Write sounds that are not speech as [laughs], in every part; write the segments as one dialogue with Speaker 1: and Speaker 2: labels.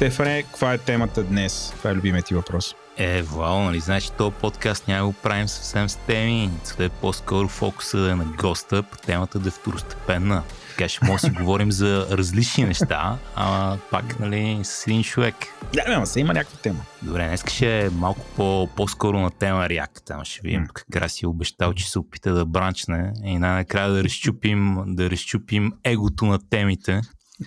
Speaker 1: Стефане, каква е темата днес? Това е любимият ти въпрос.
Speaker 2: Е, вау, нали знаеш, този подкаст няма го правим съвсем с теми. Целта е по-скоро фокуса да е на госта, по темата да е второстепенна. Така ще може да си говорим за различни неща, а пак, нали, с един човек.
Speaker 1: Да, няма се, има някаква тема.
Speaker 2: Добре, днес ще е малко по, по-скоро на тема React. Там ще видим mm. как си обещал, че се опита да бранчне и най-накрая да разчупим, да разчупим егото на темите,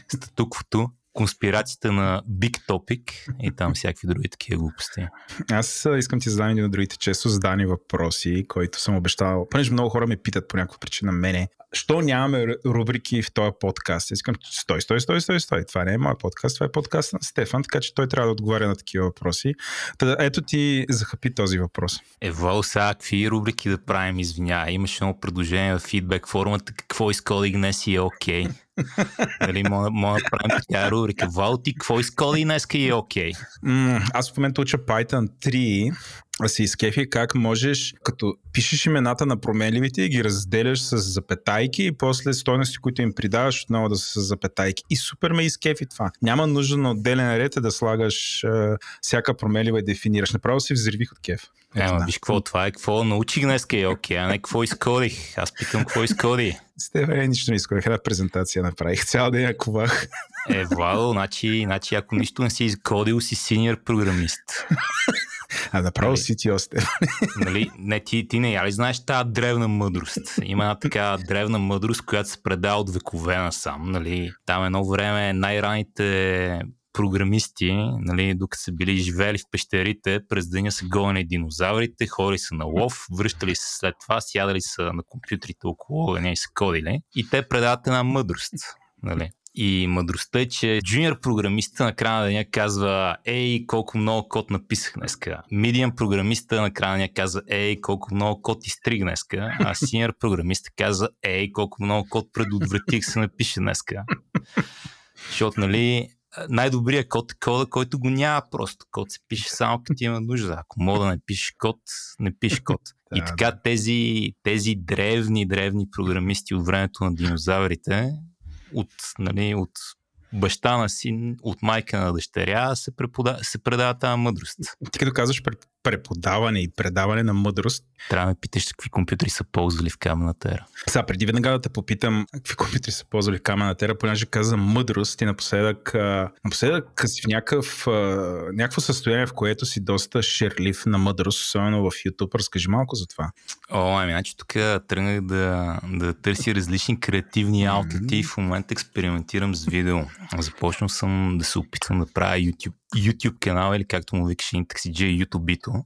Speaker 2: статуквото конспирацията на Big Topic и там всякакви други такива глупости.
Speaker 1: Аз искам ти задам един от другите често задани въпроси, които съм обещал. Понеже много хора ме питат по някаква причина мене, що нямаме рубрики в този подкаст? Искам, стой, стой, стой, стой, стой. Това не е моят подкаст, това е подкаст на Стефан, така че той трябва да отговаря на такива въпроси. Та, ето ти захапи този въпрос.
Speaker 2: Е, Вал, сега какви рубрики да правим, извиня. Имаше едно предложение в фидбек формата, какво изколи днес и е окей. Okay. [laughs] Нали, мога да правим така рубрика. Вал, ти какво изколи днес и е окей? Okay?
Speaker 1: Mm, аз в момента уча Python 3 си изкефи как можеш, като пишеш имената на променливите и ги разделяш с запетайки и после стойности, които им придаваш отново да са с запетайки. И супер ме изкефи това. Няма нужда на отделен ред да слагаш е, всяка променлива и дефинираш. Направо си взривих от кеф.
Speaker 2: Ема, да. виж какво това е, какво научих днес е окей, а не какво изкодих. Аз питам какво изкоди.
Speaker 1: С тебе нищо не изкодих, една презентация направих. Цял ден я ковах.
Speaker 2: Е, Владо, значи, значи ако нищо не си изкодил, си синьор програмист.
Speaker 1: А направо нали, CTO сте.
Speaker 2: Нали, не, ти, ти не я ли знаеш тази древна мъдрост? Има една така древна мъдрост, която се предава от векове насам. Нали. Там едно време най-раните програмисти, нали, докато са били живели в пещерите, през деня са гонени динозаврите, хори са на лов, връщали се след това, сядали са на компютрите около и са кодили. И те предават една мъдрост. Нали. И мъдростта е, че джуниор програмиста на края на деня казва Ей, колко много код написах днеска. Медиан програмиста на края на деня казва Ей, колко много код изтриг днеска. А синьор програмиста казва Ей, колко много код предотвратих се напише днеска. Защото, нали, най-добрият код е кода, който го няма просто. Код се пише само като има нужда. Ако мога да не пишеш код, не пишеш код. И така тези, тези древни, древни програмисти от времето на динозаврите от, нали, от баща на син, от майка на дъщеря се, препода, се предава тази мъдрост.
Speaker 1: Ти като казваш преподаване и предаване на мъдрост.
Speaker 2: Трябва да ме питаш какви компютри са ползвали в камената ера.
Speaker 1: Сега, преди веднага да те попитам какви компютри са ползвали в камената ера, понеже каза мъдрост и напоследък, напоследък си в някакъв, някакво състояние, в което си доста шерлив на мъдрост, особено в YouTube. Разкажи малко за това.
Speaker 2: О, ами, значи тук тръгнах да, да търси различни креативни аутлети и в момента експериментирам с видео. Започнал съм да се опитвам да правя YouTube YouTube канал или както му викаш Intaxi YouTube-бито.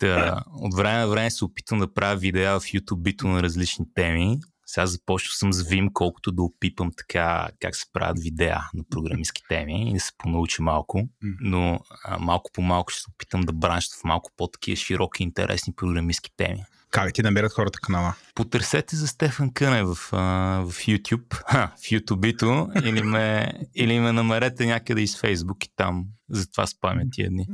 Speaker 2: да, [laughs] от време на време се опитвам да правя видеа в YouTube-бито на различни теми. Сега започвам съм с Vim, колкото да опипам така как се правят видеа на програмистски теми и да се понауча малко. Но а, малко по малко ще се опитам да бранща в малко по-такива широки интересни програмистски теми.
Speaker 1: Как ти намерят хората канала?
Speaker 2: Потърсете за Стефан Къне в, в YouTube, ха, в YouTube-ито, или ме, или ме намерете някъде из Facebook и там. Затова спаме тия дни.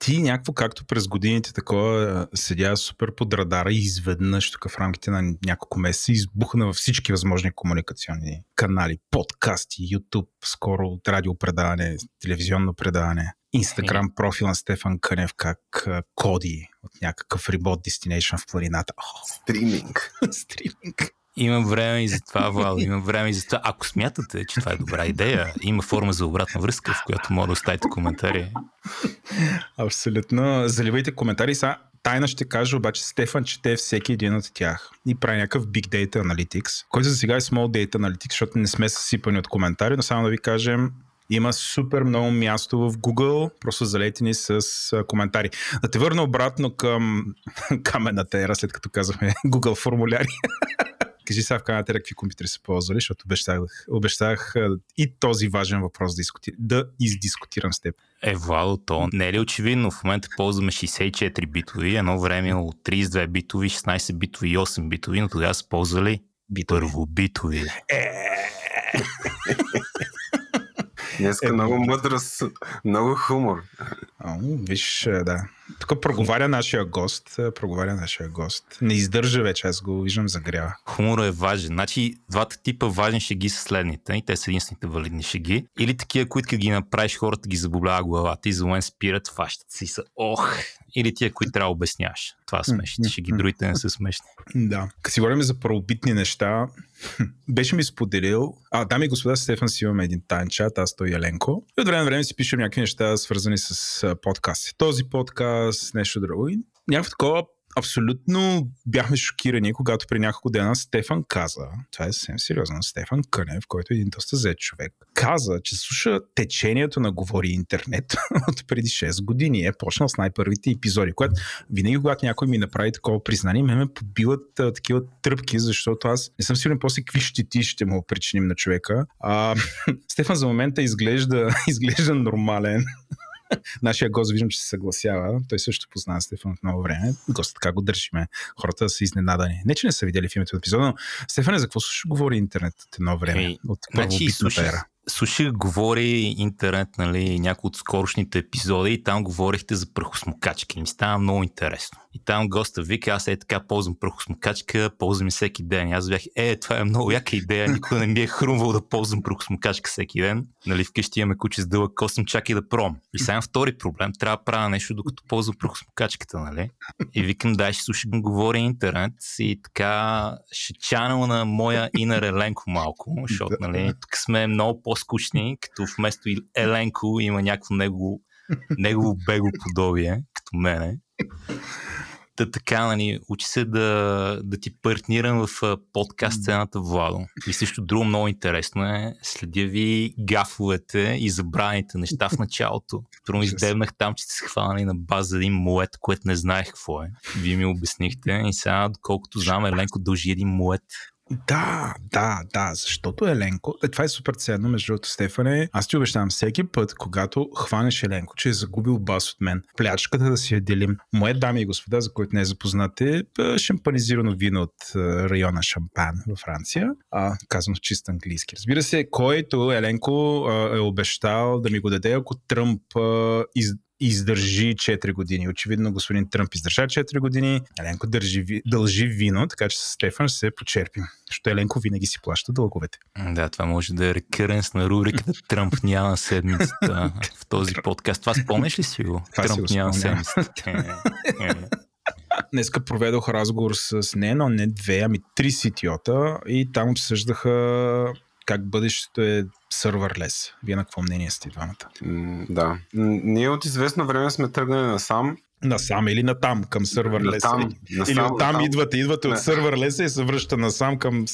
Speaker 1: Ти някакво, както през годините такова, седя супер под радара и изведнъж тук в рамките на няколко месеца избухна във всички възможни комуникационни канали, подкасти, YouTube, скоро радиопредаване, телевизионно предаване. Инстаграм е. профил на Стефан Кънев как коди от някакъв ремонт destination в планината.
Speaker 3: Стриминг. [laughs]
Speaker 1: Стриминг.
Speaker 2: Има време и за това, Вал, има време и за това. Ако смятате, че това е добра идея, има форма за обратна връзка, в която може да оставите коментари.
Speaker 1: Абсолютно. Заливайте коментари. Сега тайна ще кажа, обаче Стефан чете всеки един от тях и прави някакъв Big Data Analytics, който за сега е Small Data Analytics, защото не сме съсипани от коментари, но само да ви кажем, има супер много място в Google, просто залетени с а, коментари. Да те върна обратно към [laughs] камената ера, след като казахме [laughs] Google формуляри. Кажи сега в ера какви компютри са ползвали, защото обещах, обещах и този важен въпрос да, изкути, да издискутирам с теб.
Speaker 2: Е, Владо, то не е ли очевидно? В момента ползваме 64 битови, едно време от 32 битови, 16 битови и 8 битови, но тогава са ползвали битови. първо битови. Е...
Speaker 3: Днеска е, много мъдрост, много хумор.
Speaker 1: А, виж, е, да. Тук проговаря нашия гост. Проговаря нашия гост. Не издържа вече, аз го виждам загрява.
Speaker 2: Хуморът е важен. Значи, двата типа важни шеги са следните. И те са единствените валидни шеги. Или такива, които ги направиш, хората ги заболява главата и за момент спират, фащат си са. Ох! Или тия, които трябва да обясняваш. Това са смешните шеги, другите не са смешни.
Speaker 1: Да. Като си говорим за правобитни неща, [laughs] беше ми споделил. А, дами и господа, Стефан си имаме един тайн чат, аз той Еленко. И от време на време си пишем някакви неща, свързани с подкасти. Този подкаст, нещо друго. И някакво такова абсолютно бяхме шокирани, когато при няколко дена Стефан каза, това е съвсем сериозно, Стефан Кънев, който е един доста зет човек, каза, че слуша течението на Говори интернет [laughs] от преди 6 години. Е почнал с най-първите епизоди, което винаги, когато някой ми направи такова признание, ме ме побиват а, такива тръпки, защото аз не съм сигурен после какви щети ще му причиним на човека. А, [laughs] Стефан за момента изглежда, [laughs] изглежда нормален. [laughs] Нашия гост виждам, че се съгласява. Той също познава Стефан от много време. Гост така го държиме. Хората са изненадани. Не, че не са видели в името епизода, но Стефане, за какво слушаш говори интернет от едно време? Hey, от значи, слушах, ера?
Speaker 2: слушах, говори интернет, нали, някои от скорошните епизоди и там говорихте за прахосмокачки. Ми става много интересно. И там госта вика, аз е така ползвам прахосмокачка, ползвам и всеки ден. И аз бях, е, това е много яка идея, никой не ми е хрумвал да ползвам прахосмокачка всеки ден. Нали, вкъщи имаме куче с дълъг косъм, чакай да пром. И сега втори проблем, трябва да правя нещо, докато ползвам прахосмокачката, нали? И викам, дай ще слушам говори интернет и така ще чанал на моя инер Еленко малко, защото, нали, тук сме много по-скучни, като вместо Еленко има някакво негово, негово бего подобие, като мене. Та така, нали, учи се да, да ти партнирам в подкаст сцената Владо. И също друго много интересно е, следя ви гафовете и забраните неща в началото. [laughs] Първо издебнах там, че сте се хванали на база един мует, което не знаех какво е. Вие ми обяснихте и сега, доколкото знам, Еленко дължи един мует.
Speaker 1: Да, да, да, защото Еленко, е, това е супер ценно, между другото, Стефане, аз ти обещавам всеки път, когато хванеш Еленко, че е загубил бас от мен, плячката да си я делим. Мое дами и господа, за които не е запознате, е шампанизирано вино от е, района Шампан във Франция, а, казвам в чист английски. Разбира се, който Еленко е обещал да ми го даде, ако Тръмп из, издържи 4 години. Очевидно господин Тръмп издържа 4 години, Еленко държи, дължи вино, така че с Стефан ще се почерпим. Защото Еленко винаги си плаща дълговете.
Speaker 2: Да, това може да е рекъренс на рубриката [laughs] Тръмп няма седмицата в този подкаст. Това спомнеш ли си го?
Speaker 1: Това Тръмп си няма седмицата. Е, е. Днеска проведох разговор с не едно, не две, ами три ситиота и там обсъждаха как бъдещето е сървърлес. Вие на какво мнение сте двамата?
Speaker 3: да. Ние от известно време сме тръгнали насам.
Speaker 1: Насам или натам, към сървърлес. Насам, насам, или оттам насам. идвате, идвате не. от сървърлеса и се връща насам към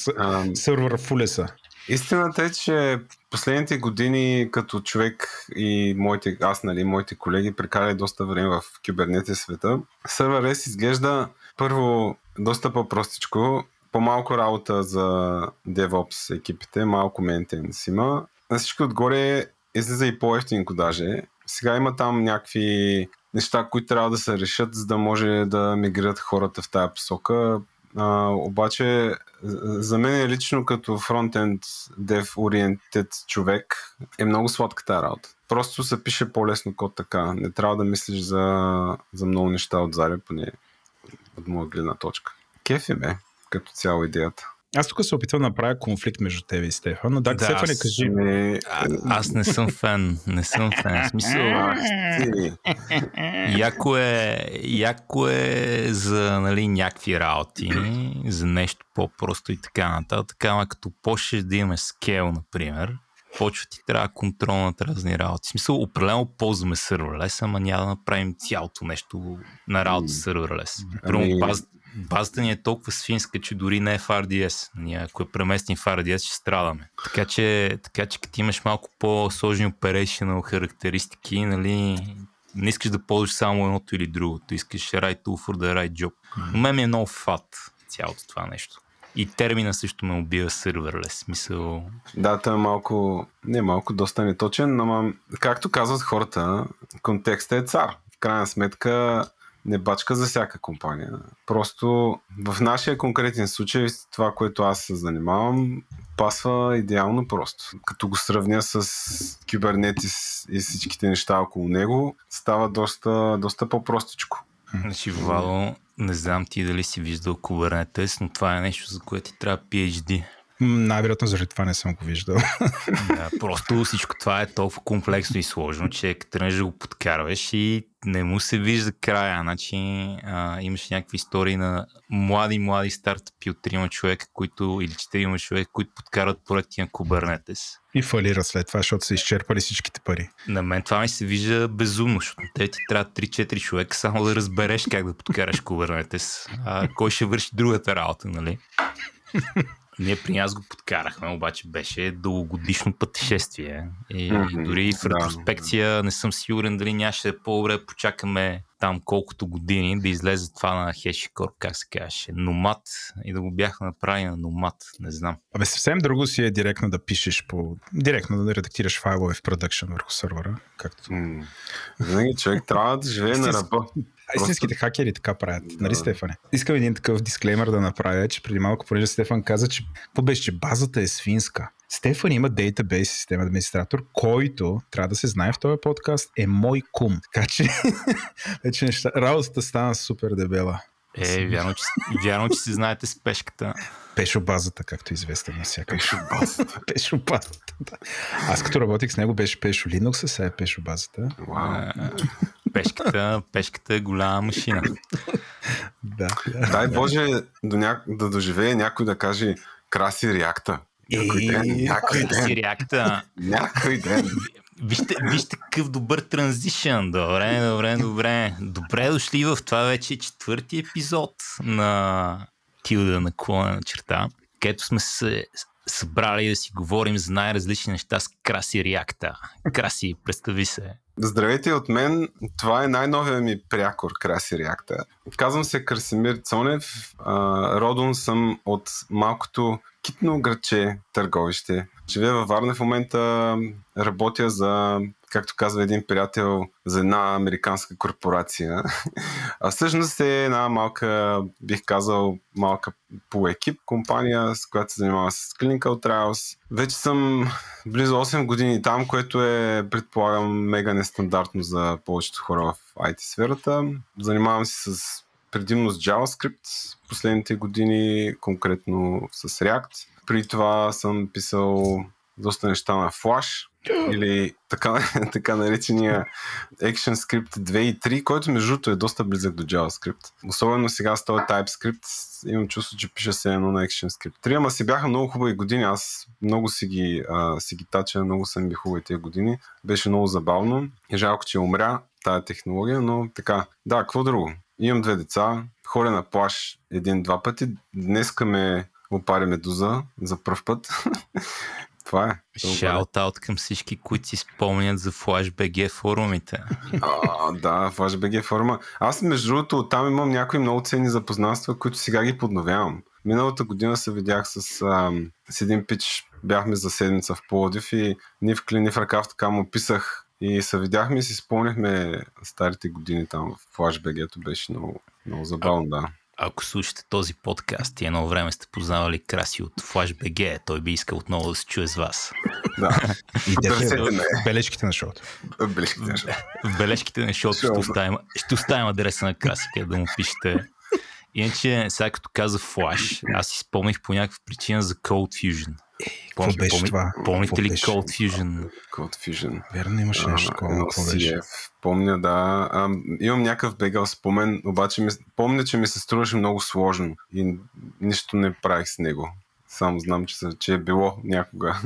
Speaker 1: сървър фулеса.
Speaker 3: Истината е, че последните години като човек и моите, аз, нали, моите колеги прекарали доста време в кибернете света, сервер изглежда първо доста по-простичко по-малко работа за DevOps екипите, малко ментенс има. На всичко отгоре излиза и по-ефтинко даже. Сега има там някакви неща, които трябва да се решат, за да може да мигрират хората в тая посока. А, обаче, за мен лично като фронтенд dev ориентед човек е много сладка тази работа. Просто се пише по-лесно код така. Не трябва да мислиш за, за много неща отзаре, поне от моя гледна точка. Кефи ме като цяло идеята.
Speaker 1: Аз тук се опитвам да направя конфликт между тебе и Стефан, но да, да Стефан, кажи.
Speaker 2: Не... А, аз не съм фен. Не съм фен. В смисъл. яко е, яко е за нали, някакви работи, за нещо по-просто и така нататък. Ама като почнеш да имаш скел, например, почва ти трябва контрол над разни работи. В смисъл, определено ползваме серверлес, ама няма да направим цялото нещо на работа с серверлес. Ами... Баз, базата ни е толкова свинска, че дори не е в RDS. Ние, ако е преместим в RDS, ще страдаме. Така че, така че като имаш малко по-сложни operational характеристики, нали, не искаш да ползваш само едното или другото. Искаш right tool for the right job. Но мен ми е много фат цялото това нещо. И термина също ме убива серверлес. Смисъл...
Speaker 3: Да, той е малко, не малко, доста неточен, но както казват хората, контекстът е цар. В крайна сметка не бачка за всяка компания. Просто в нашия конкретен случай, това, което аз се занимавам, пасва идеално просто. Като го сравня с Kubernetes и всичките неща около него, става доста, доста по-простичко.
Speaker 2: Значи, Вало, не знам ти дали си виждал Kubernetes, но това е нещо, за което ти трябва PhD.
Speaker 1: Най-вероятно заради това не съм го виждал. [laughs]
Speaker 2: Да, просто всичко това е толкова комплексно и сложно, че тръгнеш да го подкарваш и не му се вижда края. Значи а, имаш някакви истории на млади, млади стартъпи от трима човека, които, или четирима човека, които подкарват проекти на Kubernetes.
Speaker 1: И фалира след това, защото са изчерпали всичките пари.
Speaker 2: На мен това ми се вижда безумно, защото те ти трябва 3-4 човека само да разбереш как да подкараш Kubernetes. А кой ще върши другата работа, нали? [laughs] Ние при нас го подкарахме, обаче беше дългогодишно пътешествие. И
Speaker 3: Мгм,
Speaker 2: дори в
Speaker 3: да.
Speaker 2: ретроспекция не съм сигурен дали нямаше да е по-добре да почакаме там колкото години да излезе това на HashiCorp, как се казваше, Номат и да го бяхме направили на Номат, не знам.
Speaker 1: Абе, съвсем друго си е директно да пишеш по... Директно да редактираш файлове в продъкшн върху сървъра, както...
Speaker 3: Винаги човек трябва да живее на ръба.
Speaker 1: А истинските хакери така правят,
Speaker 3: Да.
Speaker 1: нали Стефане? Искам един такъв дисклеймер да направя, че преди малко, понеже Стефан каза, че какво беше, че базата е свинска. Стефан има дейтабейс систем администратор, който, трябва да се знае в този подкаст, е мой кум. Така че, [laughs] вече неща, работата стана супер дебела.
Speaker 2: Е, вярно, че, вярно, че си знаете спешката.
Speaker 1: Пешо базата, както е известен на всяка.
Speaker 3: Пешо базата. [laughs]
Speaker 1: Пешо базата, да. Аз като работих с него беше Пешо Linux, а сега е Пешо базата.
Speaker 3: Вау.
Speaker 2: А, Пешката, пешката е голяма машина. [laughs]
Speaker 1: Да, да.
Speaker 3: Дай Боже до ня... да доживее някой да каже краси реакта. Някой
Speaker 1: Е,
Speaker 3: ден, някой ден,
Speaker 2: реакта.
Speaker 3: някой ден.
Speaker 2: Вижте, вижте какъв добър транзишън. Добре, добре, добре. Добре дошли в това вече е четвърти епизод на Тилда на клона черта, където сме се събрали да си говорим за най-различни неща с Краси Реакта. Краси, представи се.
Speaker 3: Здравейте от мен. Това е най-новия ми прякор Краси Реакта. Казвам се Красимир Цонев. А, родом съм от малкото китно градче Търговище. Живея във Варна в момента. Работя за, както казва един приятел, за една американска корпорация. [laughs] А всъщност е една малка, бих казал, малка по екип компания, с която се занимава с Clinical Trials. Вече съм близо 8 години там, което е, предполагам, мега нестандартно за повечето хора в IT сферата. Занимавам се с предимно с JavaScript последните години, конкретно с React. При това съм писал доста неща на Flash [gasps] или така, [laughs] така наречения ActionScript 2 и 3, който между другото е доста близък до JavaScript. Особено сега с този TypeScript имам чувство, че пиша се едно на ActionScript 3, ама си бяха много хубави години. Аз много си ги, а, си ги тача, много са ми хубави тези години. Беше много забавно. Жалко, че умря тая технология, но така. Да, какво друго? Имам две деца, ходя на плаш един-два пъти. Днеска ме опари медуза за първ път. [laughs] Това е.
Speaker 2: Шаут-аут към всички, които си спомнят за FlashBG форумите.
Speaker 3: А, да, FlashBG форма. Аз между другото там имам някои много ценни запознанства, които сега ги подновявам. Миналата година се видях с, а, с един пич, бяхме за седмица в Плодив и ни в клини в ръкав така му писах и се видяхме и си спомняхме старите години там в FlashBG-то беше много, много забавно, да.
Speaker 2: Ако слушате този подкаст и едно време сте познавали Краси от FlashBG, той би искал отново да се чуе с вас.
Speaker 3: да.
Speaker 1: Идете
Speaker 3: Търсете
Speaker 1: в бележките на шоуто.
Speaker 3: Близките неща.
Speaker 2: В бележките на шоуто ще
Speaker 3: Шоу.
Speaker 2: оставим, ще оставим адреса на Краси, къде да му пишете. Иначе, сега като каза Flash, аз си спомних по някаква причина за Cold Fusion.
Speaker 1: Какво беше
Speaker 2: помни-
Speaker 1: това?
Speaker 2: Помните ли
Speaker 1: беше?
Speaker 2: Cold Fusion?
Speaker 3: Code Fusion.
Speaker 1: Верно имаше нещо такова.
Speaker 3: Помня, да. А, имам някакъв бегал спомен, обаче ми, помня, че ми се струваше много сложно и нищо не правих с него. Само знам, че, че е било някога.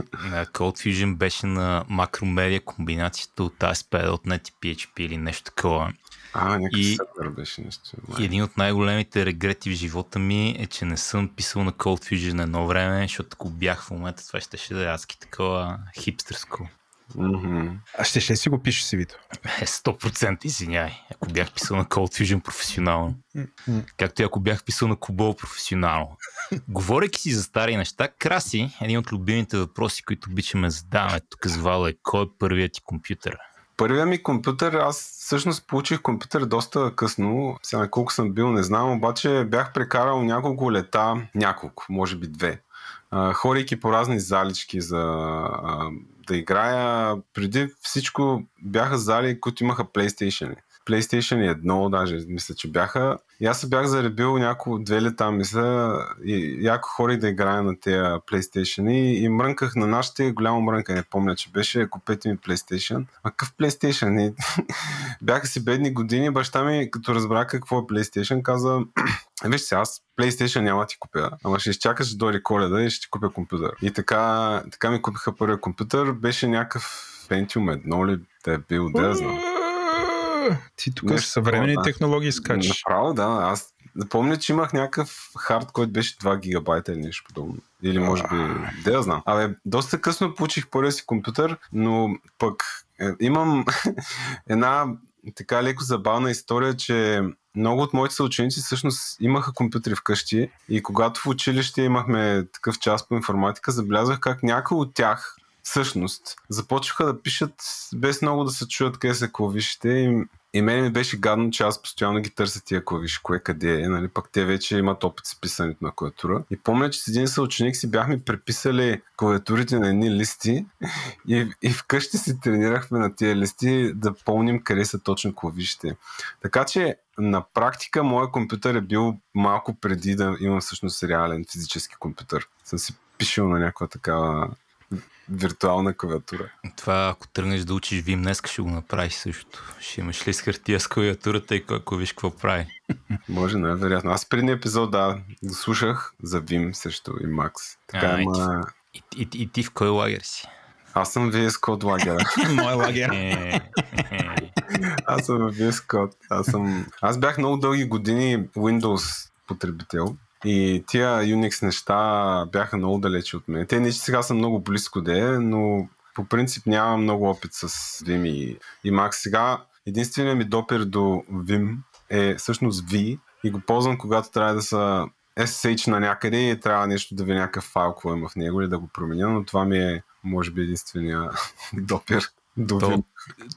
Speaker 2: Cold Fusion беше на макромедия комбинацията от ASP.NET и PHP или нещо такова.
Speaker 3: А, някакъв
Speaker 2: И-
Speaker 3: беше нещо.
Speaker 2: И един от най-големите регрети в живота ми е, че не съм писал на Cold Fusion едно време, защото ако бях в момента, това ще, ще да е адски такова хипстърско.
Speaker 3: Мгм.
Speaker 1: А ще, ще си го пишеш си, Вито.
Speaker 2: Е, 100% извиняй, ако бях писал на Cold Fusion професионално. Както и ако бях писал на Кубол професионално. Говорейки си за стари неща, Краси, един от любимите въпроси, които обичаме да задаваме тук с Вала е кой е първият ти компютър?
Speaker 3: Първият ми компютър, аз всъщност получих компютър доста късно. Сега колко съм бил, не знам, обаче бях прекарал няколко лета, няколко, може би две, а, ходейки по разни залички за да играя, преди всичко бяха зали, които имаха PlayStation. PlayStation 1 даже, мисля, че бяха. И аз се бях заребил няколко две лета, мисля, и яко хори да играя на тези PlayStation и, и мрънках на нашите, голямо мрънка, не помня, че беше, купете ми PlayStation. А какъв PlayStation? И, [laughs] бяха си бедни години, баща ми, като разбра какво е PlayStation, каза, [clears throat] Виж се, аз PlayStation няма ти купя, ама ще изчакаш дойде коледа и ще ти купя компютър. И така, така ми купиха първия компютър, беше някакъв Pentium 1 ли да е бил, да знам.
Speaker 1: Ти тук с съвременни да. технологии скачаш.
Speaker 3: Направо, да. Аз помня, че имах някакъв хард, който беше 2 гигабайта или нещо подобно. Или може би, да я знам. Абе, доста късно получих първия си компютър, но пък е, имам [laughs] една така леко забавна история, че много от моите съученици всъщност имаха компютри вкъщи и когато в училище имахме такъв час по информатика, забелязвах как някои от тях всъщност започнаха да пишат без много да се чуят къде са клавишите и, и мен ми беше гадно, че аз постоянно ги търся тия клавиши, кое къде е, нали? пък те вече имат опит с писането на клавиатура. И помня, че с един съученик си бяхме преписали клавиатурите на едни листи [laughs] и, и вкъщи си тренирахме на тия листи да помним къде са точно клавишите. Така че на практика моят компютър е бил малко преди да имам всъщност реален физически компютър. Съм си пишел на някаква такава виртуална клавиатура.
Speaker 2: Това, ако тръгнеш да учиш Vim днес, ще го направиш също. Ще имаш ли с хартия с клавиатурата и ако виж какво прави?
Speaker 3: Може, най-вероятно. Аз преди епизод, да, го слушах за Vim също и Max. Така, а,
Speaker 2: ама... и, и, и, и, ти в кой лагер си?
Speaker 3: Аз съм VS Code лагера.
Speaker 1: Мой лагер. [laughs] Е,
Speaker 3: Аз съм VS Code. Аз, съм... Аз бях много дълги години Windows потребител. И тия Unix неща бяха много далече от мен. Те не, че сега са много близко да е, но по принцип нямам много опит с Vim и, и Max. Сега единственият ми допир до Vim е всъщност V и го ползвам когато трябва да са SSH на някъде и трябва нещо да ви някакъв файл, какво има в него или да го променя, но това ми е може би единствения [laughs] допир.
Speaker 2: То,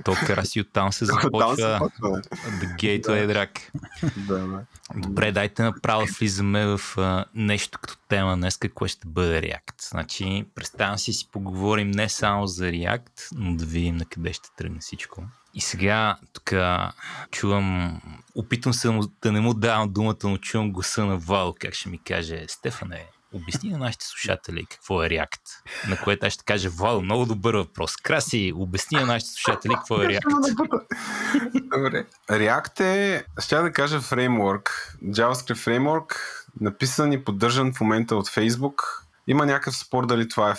Speaker 2: то краси оттам се [laughs] започва The Gateway Drag.
Speaker 3: да, да.
Speaker 2: Добре, дайте направо влизаме в а, нещо като тема днес, какво ще бъде React. Значи, представям си си поговорим не само за React, но да видим на къде ще тръгне всичко. И сега тук чувам, опитвам се да не му давам думата, но чувам гласа на Вал, как ще ми каже, Стефане, обясни на нашите слушатели какво е React. На което аз ще кажа, Вал, много добър въпрос. Краси, обясни на нашите слушатели какво е React.
Speaker 3: Добре. React е, ще да кажа фреймворк, JavaScript фреймворк, написан и поддържан в момента от Facebook. Има някакъв спор дали това е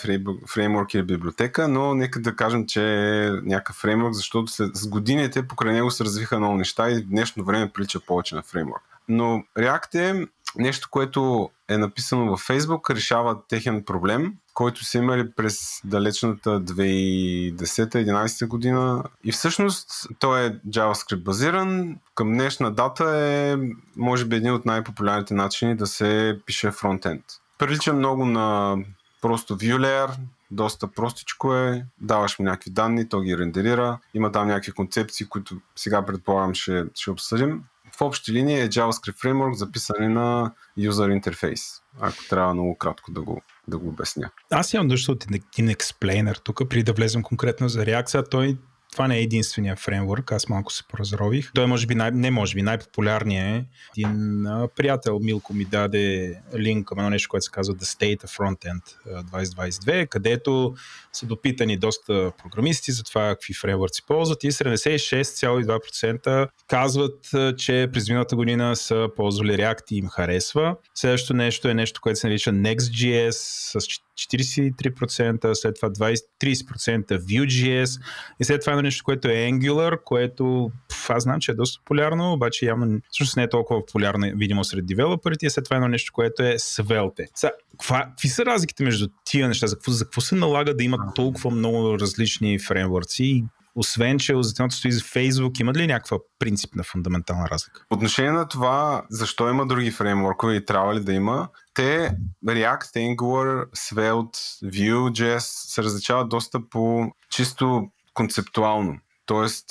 Speaker 3: фреймворк или библиотека, но нека да кажем, че е някакъв фреймворк, защото след, с годините покрай него се развиха много неща и в днешно време прилича повече на фреймворк. Но React е нещо, което е написано във Facebook, решава техен проблем, който са имали през далечната 2010-2011 година. И всъщност той е JavaScript базиран. Към днешна дата е, може би, един от най-популярните начини да се пише фронтенд. Прилича много на просто view layer, доста простичко е, даваш му някакви данни, то ги рендерира, има там някакви концепции, които сега предполагам ще, ще обсъдим в общи линии е JavaScript фреймворк за писане на юзер интерфейс, ако трябва много кратко да го, да го обясня.
Speaker 1: Аз имам нужда от един експлейнер тук, преди да влезем конкретно за реакция. Той това не е единствения фреймворк, аз малко се поразрових. Той може би, най- не може би, най-популярният е. Един а, приятел Милко ми даде линк към едно нещо, което се казва The State of Frontend 2022, където са допитани доста програмисти за това какви фреймворци ползват и 76,2% казват, че през миналата година са ползвали React и им харесва. Следващото нещо е нещо, което се нарича Next.js с 43%, след това 20, 30% Vue.js и след това едно нещо, което е Angular, което пф, аз знам, че е доста популярно, обаче явно всъщност не е толкова популярно видимо сред девелоперите и след това едно нещо, което е Svelte. Сега, какви са разликите между тия неща? За какво, за какво се налага да има толкова много различни фреймворци освен, че стои за Facebook, има ли някаква принципна фундаментална разлика?
Speaker 3: По отношение на това, защо има други фреймворкове и трябва ли да има, те, React, Angular, Svelte, Vue.js се различават доста по чисто концептуално. Тоест,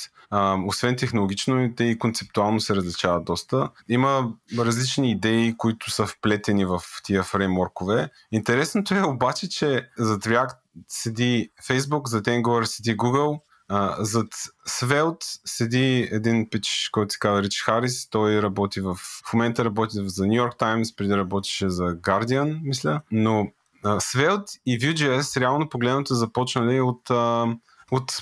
Speaker 3: освен технологично, те и концептуално се различават доста. Има различни идеи, които са вплетени в тия фреймворкове. Интересното е обаче, че зад React седи Facebook, зад Angular седи Google, Uh, зад Svelte седи един пич, който се казва Рич Харис. Той работи в... В момента работи за New York Times, преди работеше за Guardian, мисля. Но uh, Svelte и Vue.js реално погледнато започнали от, uh, от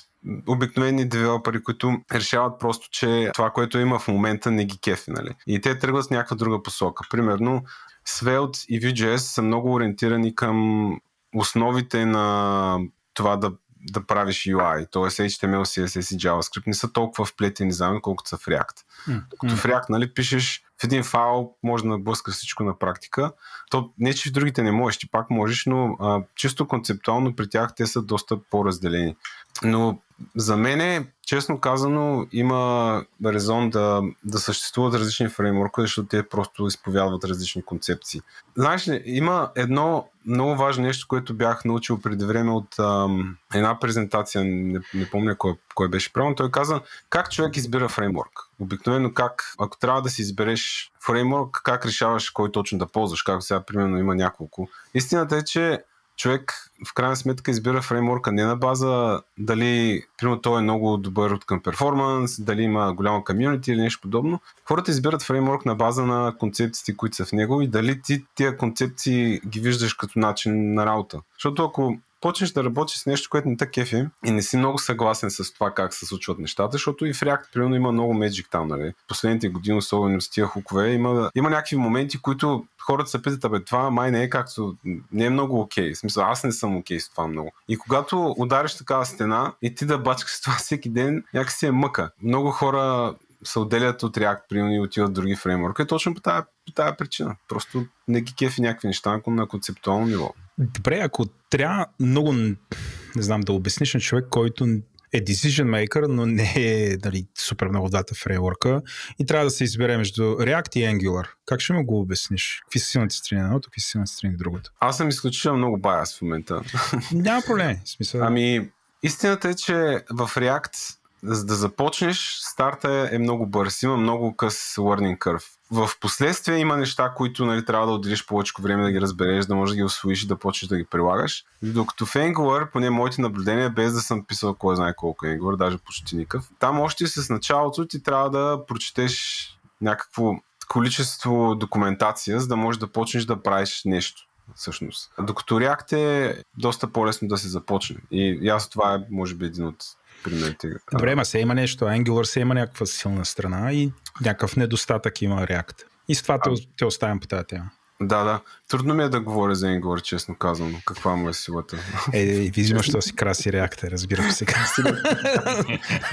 Speaker 3: обикновени девелопери, които решават просто, че това, което има в момента не ги кефи, нали? И те тръгват с някаква друга посока. Примерно, Svelte и Vue.js са много ориентирани към основите на това да да правиш UI, т.е. HTML, CSS и JavaScript не са толкова вплетени заедно, колкото са в React. Mm. Докато в React, нали, пишеш в един файл, може да блъскаш всичко на практика. То не, че в другите не можеш, ти пак можеш, но а, чисто концептуално при тях те са доста по-разделени. Но за мен, честно казано, има резон да, да съществуват различни фреймворкове, защото те просто изповядват различни концепции. Знаеш ли, има едно много важно нещо, което бях научил преди време от ам, една презентация, не, не помня кой, кой беше правилно. Той каза как човек избира фреймворк. Обикновено как, ако трябва да си избереш фреймворк, как решаваш кой точно да ползваш, както сега примерно има няколко. Истината е, че човек в крайна сметка избира фреймворка не на база дали, примерно, той е много добър от към перформанс, дали има голямо комьюнити или нещо подобно. Хората избират фреймворк на база на концепциите, които са в него и дали ти тия концепции ги виждаш като начин на работа. Защото ако почнеш да работиш с нещо, което не те кефи и не си много съгласен с това как се случват нещата, защото и в React, примерно, има много Magic там, нали? Последните години, особено с тия хукове, има, има някакви моменти, които хората се питат, абе, това май не е както, не е много окей. Okay. В смисъл, аз не съм окей okay с това много. И когато удариш такава стена и ти да бачкаш [laughs] това всеки ден, някакси е мъка. Много хора се отделят от React, примерно и отиват други фреймворки, точно по тази, по тази причина. Просто не ги кефи някакви неща на концептуално ниво.
Speaker 1: Добре, ако трябва много, не знам, да обясниш на човек, който е decision maker, но не е дали, супер много дата фреймворка и трябва да се избере между React и Angular. Как ще му го обясниш? Какви са силните страни на едното, какви са силните страни на другото?
Speaker 3: Аз съм изключително много баяс в момента. [laughs]
Speaker 1: Няма проблем. Смисъл...
Speaker 3: Ами, истината е, че в React за да започнеш, старта е, е много бърз. Има много къс learning curve. В последствие има неща, които нали, трябва да отделиш повече време да ги разбереш, да можеш да ги освоиш и да почнеш да ги прилагаш. Докато в Angular, поне моите наблюдения, без да съм писал кой знае колко Angular, даже почти никакъв, там още с началото ти трябва да прочетеш някакво количество документация, за да можеш да почнеш да правиш нещо всъщност. Докато React е доста по-лесно да се започне. И, и аз това е, може би, един от примерите.
Speaker 1: Добре, ма се има нещо. Angular се има някаква силна страна и някакъв недостатък има React. И с това а... те, те оставям по тази тема.
Speaker 3: Да, да. Трудно ми е да говоря за Angular, честно казано. Каква му е силата?
Speaker 1: Е, е виждаш, що си краси реакта, разбира се.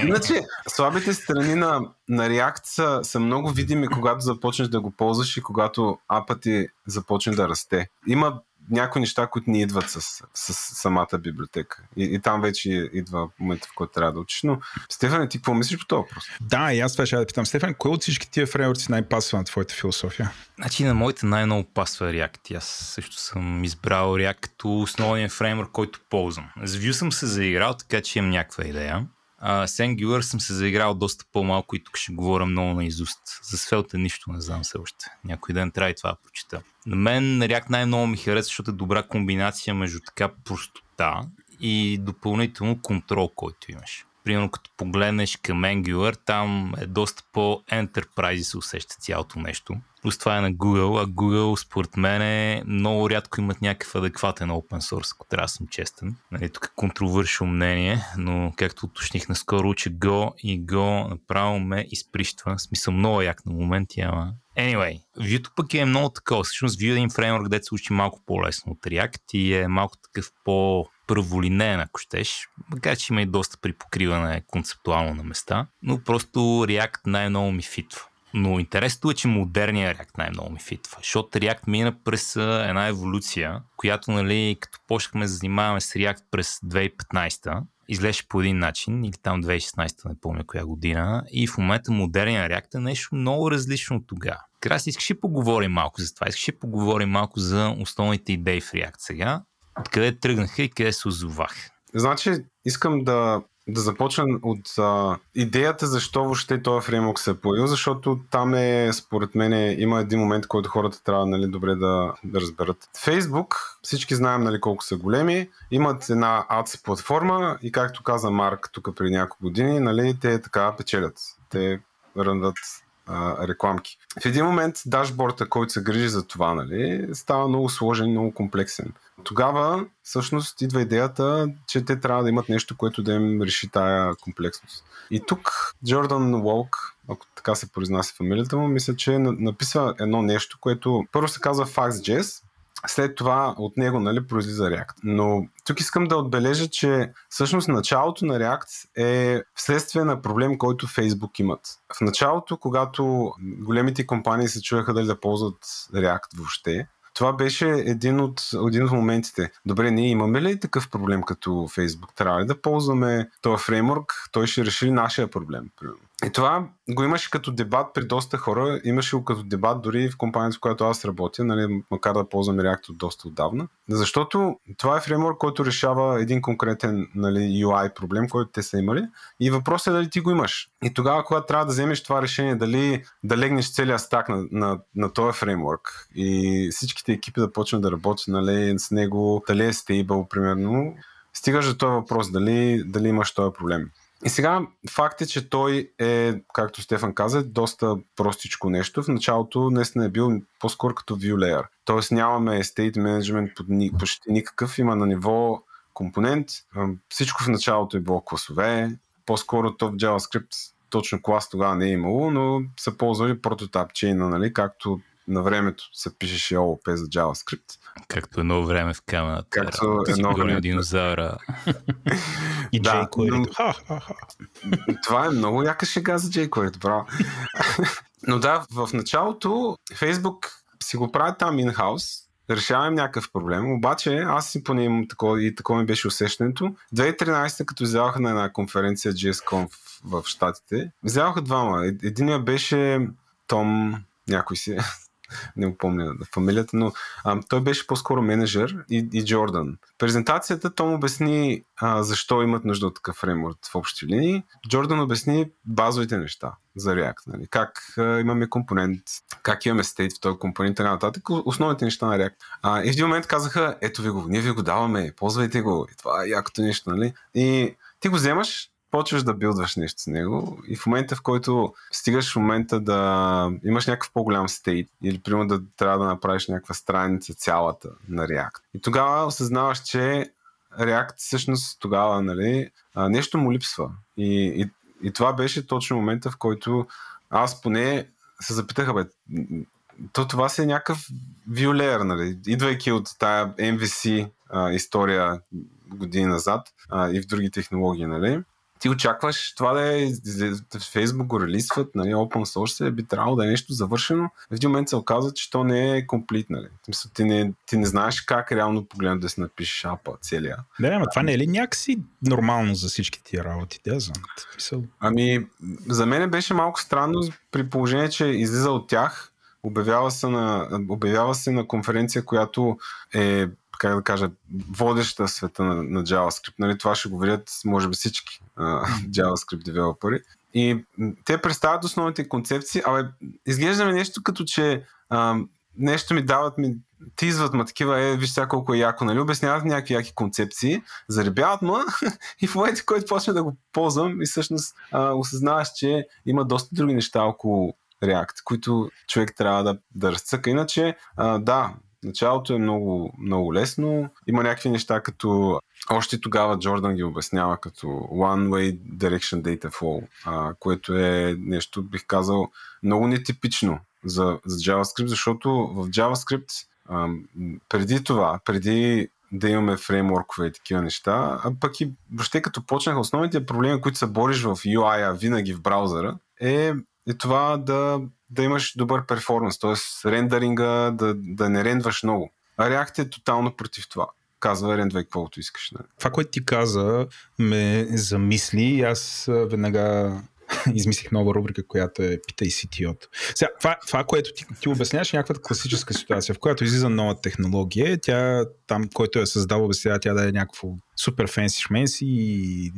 Speaker 1: [laughs]
Speaker 3: Иначе, слабите страни на, на React са, са много видими, когато започнеш да го ползваш и когато апът ти започне да расте. Има някои неща, които не идват с, с самата библиотека. И, и там вече идва момента, в който трябва да учиш. Но, Стефан, ти какво мислиш по този въпрос?
Speaker 1: Да, и аз това ще да питам. Стефан, кой от всички тия фреймворци най-пасва на твоята философия?
Speaker 2: Значи на моите най-много пасва React. Аз също съм избрал React като основен фреймворк, който ползвам. С Vue съм се заиграл, така че имам някаква идея. С Angular съм се заиграл доста по-малко и тук ще говоря много на изуст. За Svelte нищо не знам все още. Някой ден трябва и това да прочита. На мен React най-много ми харесва, защото е добра комбинация между така простота и допълнително контрол, който имаш примерно като погледнеш към Angular, там е доста по-enterprise се усеща цялото нещо. Плюс това е на Google, а Google според мен е много рядко имат някакъв адекватен open source, ако трябва да съм честен. Нали, тук е контровършо мнение, но както уточних наскоро, уча Go и Go направо ме изприщва. В смисъл много як на моменти, ама Anyway, Vue пък е много такова. Всъщност Vue е един фреймворк, където се учи малко по-лесно от React и е малко такъв по първолинеен, ако щеш, макар че има и доста при покриване концептуално на места, но просто React най-много ми фитва. Но интересното е, че модерният React най-много ми фитва, защото React мина през една еволюция, която, нали, като почнахме да занимаваме с React през 2015 изглеждаше по един начин, или там 2016, не помня коя година, и в момента модерният React е нещо много различно от тогава. Краси, искаш ли поговорим малко за това? Искаш ли поговорим малко за основните идеи в React сега? Откъде тръгнаха и къде се озовах?
Speaker 3: Значи, искам да да започна от а, идеята защо въобще този фреймворк се е появил, защото там е, според мен, има един момент, който хората трябва нали, добре да, да разберат. Фейсбук, всички знаем нали, колко са големи, имат една ads платформа и както каза Марк тук преди няколко години, нали, те така печелят. Те ръндат рекламки. В един момент дашборда, който се грижи за това, нали, става много сложен, много комплексен. Тогава всъщност идва идеята, че те трябва да имат нещо, което да им реши тая комплексност. И тук Джордан Уолк, ако така се произнася фамилията му, мисля, че написва едно нещо, което първо се казва Fax.js, след това от него нали, произлиза React. Но тук искам да отбележа, че всъщност началото на React е вследствие на проблем, който Facebook имат. В началото, когато големите компании се чуяха дали да ползват React въобще, това беше един от, един от моментите. Добре, ние имаме ли такъв проблем като Facebook? Трябва ли да ползваме този фреймворк? Той ще реши нашия проблем? Примерно. И това го имаше като дебат при доста хора. Имаше го като дебат дори в компанията, в която аз работя, нали, макар да ползвам React от доста отдавна. Защото това е фреймворк, който решава един конкретен нали, UI проблем, който те са имали. И въпросът е дали ти го имаш. И тогава, когато трябва да вземеш това решение, дали да легнеш целия стак на, на, на този фреймворк и всичките екипи да почнат да работят нали, с него, дали е стейбъл, примерно, стигаш до този въпрос, дали, дали имаш този проблем. И сега факт е, че той е, както Стефан каза, доста простичко нещо. В началото наистина е бил по-скоро като view layer. Тоест нямаме state management под ни, почти никакъв. Има на ниво компонент. Всичко в началото е било класове. По-скоро то в JavaScript точно клас тогава не е имало, но са ползвали прототап чейна, нали, както на времето се пишеше ООП за JavaScript.
Speaker 2: Както едно време в камената.
Speaker 3: Както едно време.
Speaker 2: динозавра.
Speaker 1: И да, jQuery.
Speaker 3: Това е много яка шега за jQuery, браво. [laughs] но да, в началото Facebook си го прави там in-house, решаваме някакъв проблем, обаче аз си поне имам такова и такова ми беше усещането. 2013, като взяваха на една конференция GSConf в Штатите, взяваха двама. Единия беше Том, някой си, не го помня фамилията, но а, той беше по-скоро менеджер и, и Джордан. Презентацията Том обясни а, защо имат нужда от такъв фреймворк в общи линии. Джордан обясни базовите неща за React. Нали? Как а, имаме компонент, как имаме стейт в този компонент и нататък. Основните неща на React. А, и в един момент казаха, ето ви го, ние ви го даваме, ползвайте го. И това е якото нещо. Нали? И ти го вземаш, почваш да билдваш нещо с него и в момента, в който стигаш в момента да имаш някакъв по-голям стейт или примерно да трябва да направиш някаква страница цялата на React. И тогава осъзнаваш, че React всъщност тогава нали, нещо му липсва. И, и, и това беше точно момента, в който аз поне се запитаха, бе, то това си е някакъв виолер, нали? идвайки от тая MVC а, история години назад а, и в други технологии, нали? Ти очакваш това да е, Facebook го релизват, нали, open source, би трябвало да е нещо завършено. В един момент се оказва, че то не е комплит, нали. Мисля, ти не, ти не знаеш как реално погледно да си напишеш апа целия.
Speaker 1: Да, ама това не е ли някакси нормално за всички тия работи? Да. Мисъл...
Speaker 3: Ами, за мен беше малко странно при положение, че излиза от тях, обявява се на, обявява се на конференция, която е как да кажа, водеща света на, на JavaScript. Нали, това ще го видят, може би, всички uh, [laughs] JavaScript девелопери. И те представят основните концепции, абе, изглеждаме нещо като, че uh, нещо ми дават, ми тизват ма такива, е, виж сега колко е яко, нали, обясняват някакви яки концепции, заребяват ма [laughs] и в момента, който почне да го ползвам и всъщност а, осъзнаваш, че има доста други неща около React, които човек трябва да, да разцъка. Иначе, а, да, Началото е много, много лесно. Има някакви неща, като още тогава Джордан ги обяснява като One Way Direction Data Flow, а, което е нещо, бих казал, много нетипично за, за JavaScript, защото в JavaScript а, преди това, преди да имаме фреймворкове и такива неща, а пък и въобще като почнаха основните проблеми, които се бориш в UI, винаги в браузъра, е, е това да да имаш добър перформанс, т.е. рендеринга да, да не рендваш много. А React е тотално против това. Казва рендвай каквото искаш. Не?
Speaker 1: Това, което ти каза, ме замисли и аз веднага [laughs] измислих нова рубрика, която е Питай CTO-то. Сега, това, това, което ти, ти обясняваш, е някаква класическа ситуация, в която излиза нова технология, тя там, който е създал, обяснява тя да е някакво супер фенси шменси и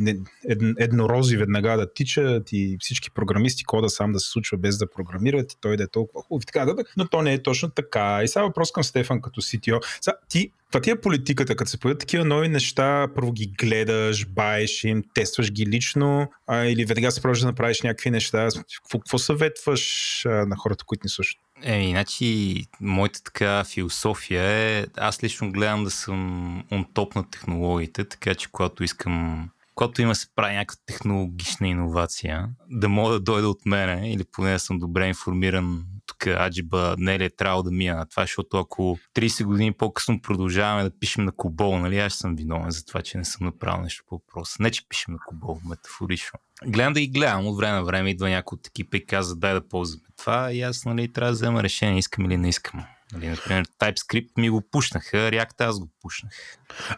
Speaker 1: ед, еднорози веднага да тичат и всички програмисти кода сам да се случва без да програмират и той да е толкова хубав и така да, но то не е точно така. И сега въпрос към Стефан като CTO. Сега, ти това ти е политиката, като се появят такива нови неща, първо ги гледаш, баеш им, тестваш ги лично, а, или веднага се продължиш да направиш някакви неща. Какво, какво съветваш а, на хората, които ни слушат?
Speaker 2: Е, иначе моята така философия е, аз лично гледам да съм он топ на технологиите, така че когато искам когато има се прави някаква технологична иновация, да мога да дойде от мене, или поне да съм добре информиран тук аджиба не ли е трябвало да мия на това, защото ако 30 години по-късно продължаваме да пишем на кобол, нали, аз съм виновен за това, че не съм направил нещо по въпроса. Не, че пишем на кобол, метафорично. Гледам да ги гледам, от време на време идва някой от екипа и казва дай да ползваме това и аз нали, трябва да взема решение, искам или не искам. Нали, например, TypeScript ми го пушнаха, React аз го пушнах.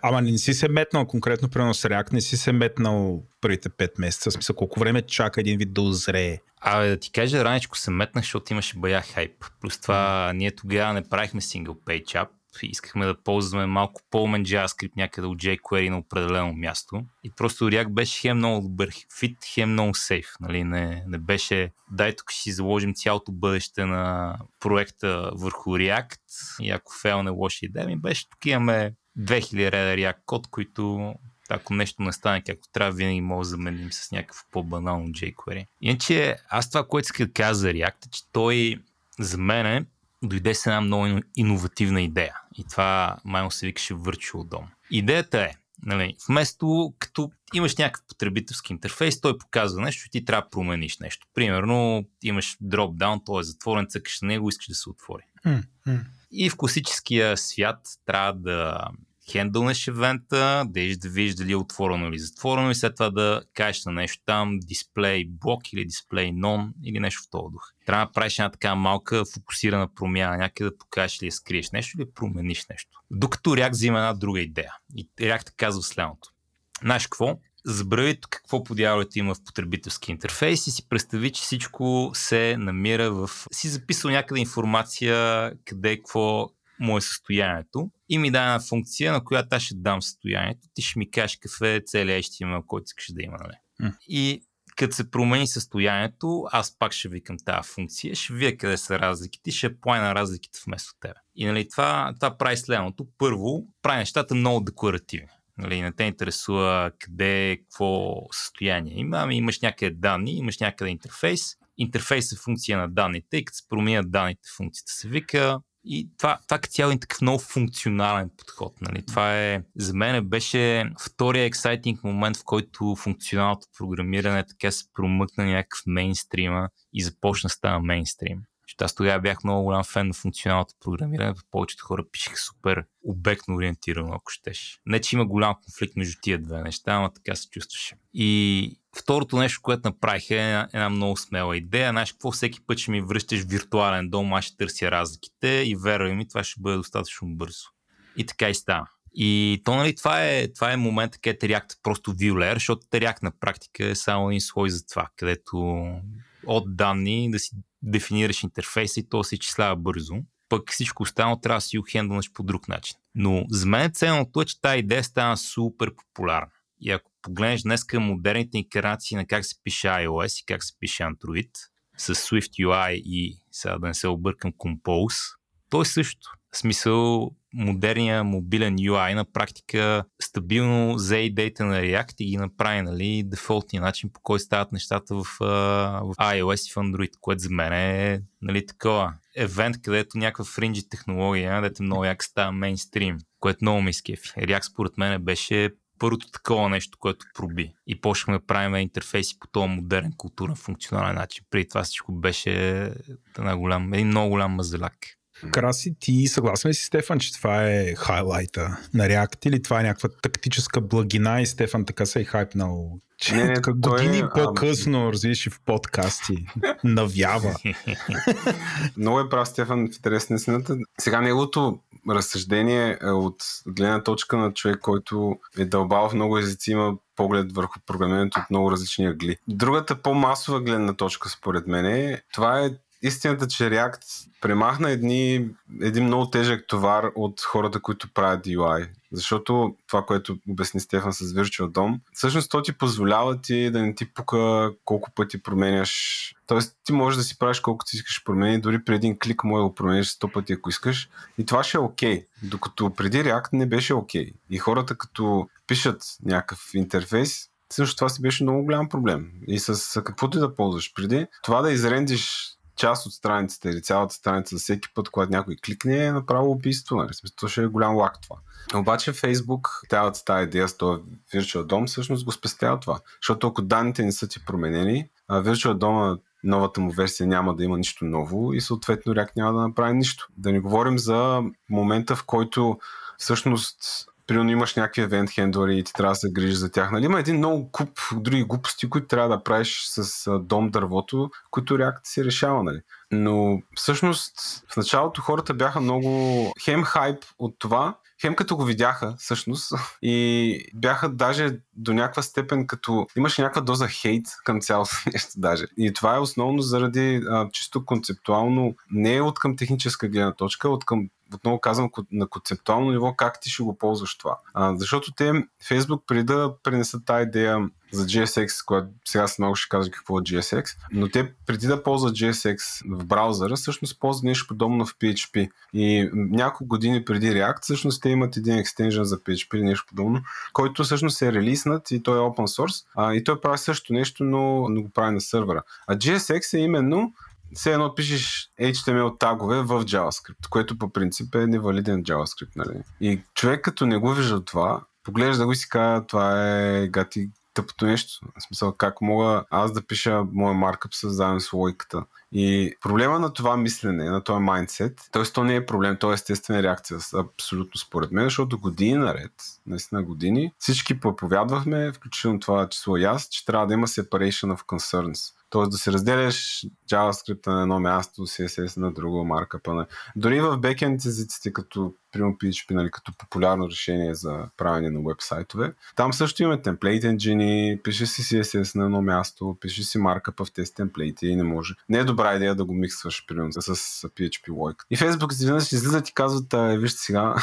Speaker 1: Ама не си се метнал конкретно, примерно с React, не си се метнал първите 5 месеца. В смисъл, колко време чака един вид да озрее?
Speaker 2: Абе, да ти кажа, раничко се метнах, защото имаше бая хайп. Плюс това, ние тогава не правихме single page app, искахме да ползваме малко по-умен JavaScript някъде от jQuery на определено място. И просто React беше хем много добър фит, хем много сейф. Нали? Не, не беше дай тук ще си заложим цялото бъдеще на проекта върху React и ако фейлне лоша идея, ми беше тук имаме 2000 реда React код, които ако нещо не стане както трябва, винаги може да заменим с някакво по-банално jQuery. Иначе аз това, което да кажа за React, е, че той за мен дойде с една много иновативна идея. И това майно се викаше Virtual DOM. Идеята е, нали, вместо като имаш някакъв потребителски интерфейс, той показва нещо и ти трябва да промениш нещо. Примерно имаш дропдаун, той е затворен, цъкаш на него, искаш да се отвори. Mm-hmm. И в класическия свят трябва да хендълнеш евента, да видиш дали е отворено или затворено и след това да кажеш на нещо там, дисплей блок или дисплей нон или нещо в този дух. Трябва да правиш една така малка фокусирана промяна, някъде да покажеш или да скриеш нещо или промениш нещо. Докато React взима една друга идея. И React казва следното. Знаеш какво? Забрави какво подявалите има в потребителски интерфейс и си представи, че всичко се намира в... Си записал някъде информация, къде, какво, му е състоянието и ми даде една функция, на която аз ще дам състоянието. Ти ще ми кажеш какъв е целият HTML, който искаш да има. Нали? Mm. И като се промени състоянието, аз пак ще викам тази функция, ще видя къде са разликите ще плайна разликите вместо тебе. И нали, това, това прави следното. Първо, прави нещата много декларативни. Нали, не те интересува къде, какво състояние има, ами имаш някъде данни, имаш някъде интерфейс. Интерфейс е функция на данните и като се променят данните, функцията се вика, и това, това като цяло е такъв много функционален подход. Нали? Това е, за мен беше втория ексайтинг момент, в който функционалното програмиране така се промъкна някакъв мейнстрима и започна да става мейнстрим. Защото аз тогава бях много голям фен на функционалното програмиране. Повечето хора пишеха супер обектно ориентирано, ако щеш. Не, че има голям конфликт между тия две неща, ама така се чувстваше. И второто нещо, което направих е една, една много смела идея. Знаеш какво, всеки път ще ми връщаш виртуален дом, аз ще търся разликите и вервай ми, това ще бъде достатъчно бързо. И така и стана. И то, нали, това е, това е момента, където React просто view защото React на практика е само един слой за това, където от данни да си дефинираш интерфейса и то се изчислява бързо. Пък всичко останало трябва да си го по друг начин. Но за мен ценното е, че тази идея стана супер популярна. И ако погледнеш днес към модерните инкарнации на как се пише iOS и как се пише Android, с Swift UI и сега да не се объркам Compose, то е също. В смисъл, модерния мобилен UI на практика стабилно взе идеите на React и ги направи нали, дефолтния начин по който стават нещата в, в iOS и в Android, което за мен е нали, такова евент, където някаква фринджи технология, дете много як става мейнстрим, което много ми изкефи. React според мен беше първото такова нещо, което проби. И почнахме да правим интерфейси по този модерен културен функционален начин. Преди това всичко беше една голям, един много голям мазелак.
Speaker 1: Краси, ти съгласен ли си, Стефан, че това е хайлайта на React или това е някаква тактическа благина и Стефан така се е хайпнал? Че не, така години е, по-късно, а... разбираш, в подкасти, [laughs] навява. [laughs]
Speaker 3: Много е прав Стефан в интерес на сината. Сега неговото разсъждение е от гледна точка на човек, който е дълбал в много езици, има поглед върху програмирането от много различни агли. Другата по-масова гледна точка, според мен, е, това е истината, че React премахна едни, един много тежък товар от хората, които правят UI. Защото това, което обясни Стефан с Virtual DOM, всъщност то ти позволява ти да не ти пука колко пъти променяш. Тоест ти можеш да си правиш колкото искаш промени, дори при един клик може да го промениш 100 пъти, ако искаш. И това ще е окей. Okay. Докато преди React не беше окей. Okay. И хората като пишат някакъв интерфейс, също това си беше много голям проблем. И с каквото и да ползваш преди, това да изрендиш част от страницата или цялата страница за всеки път, когато някой кликне, е направо убийство. Нали? Смисъл, ще е голям лак това. Обаче Facebook, цялата тази идея с този Virtual DOM, всъщност го спестява това. Защото ако данните не са ти променени, а Virtual DOM новата му версия няма да има нищо ново и съответно React няма да направи нищо. Да не говорим за момента, в който всъщност примерно имаш някакви евент хендлери и ти трябва да се грижиш за тях. Нали? Има един много куп други глупости, които трябва да правиш с дом дървото, които React си решава. Нали? Но всъщност в началото хората бяха много хем хайп от това, хем като го видяха всъщност [laughs] и бяха даже до някаква степен като имаше някаква доза хейт към цялото [laughs] нещо даже. И това е основно заради а, чисто концептуално, не е от към техническа гледна точка, от към отново казвам на концептуално ниво как ти ще го ползваш това. А, защото те, Facebook, преди да пренесат тази идея за GSX, която сега с много ще кажа какво е GSX, но те преди да ползват GSX в браузъра, всъщност ползват нещо подобно в PHP. И няколко години преди React, всъщност те имат един екстенжен за PHP или нещо подобно, който всъщност е релиснат и той е open source. А, и той прави също нещо, но, но го прави на сървъра. А GSX е именно все едно пишеш HTML тагове в JavaScript, което по принцип е невалиден JavaScript. Нали? И човек като не го вижда това, поглежда го и си казва, това е гати тъпото нещо. В смисъл, как мога аз да пиша моя маркъп с заедно с логиката. И проблема на това мислене, на този майндсет, т.е. то не е проблем, то е естествена реакция, абсолютно според мен, защото години наред, наистина години, всички проповядвахме, включително това число и аз, че трябва да има separation of concerns. Тоест да се разделяш JavaScript на едно място, CSS на друго, маркъпа на... Дори в бекенд езиците, като примерно PHP, нали, като популярно решение за правене на вебсайтове, там също има темплейт енджини, пише си CSS на едно място, пише си маркъпа в тези темплейти и не може. Не е добра идея да го миксваш, примерно, с PHP лойка. И Facebook изведнъж излизат и казват, вижте сега,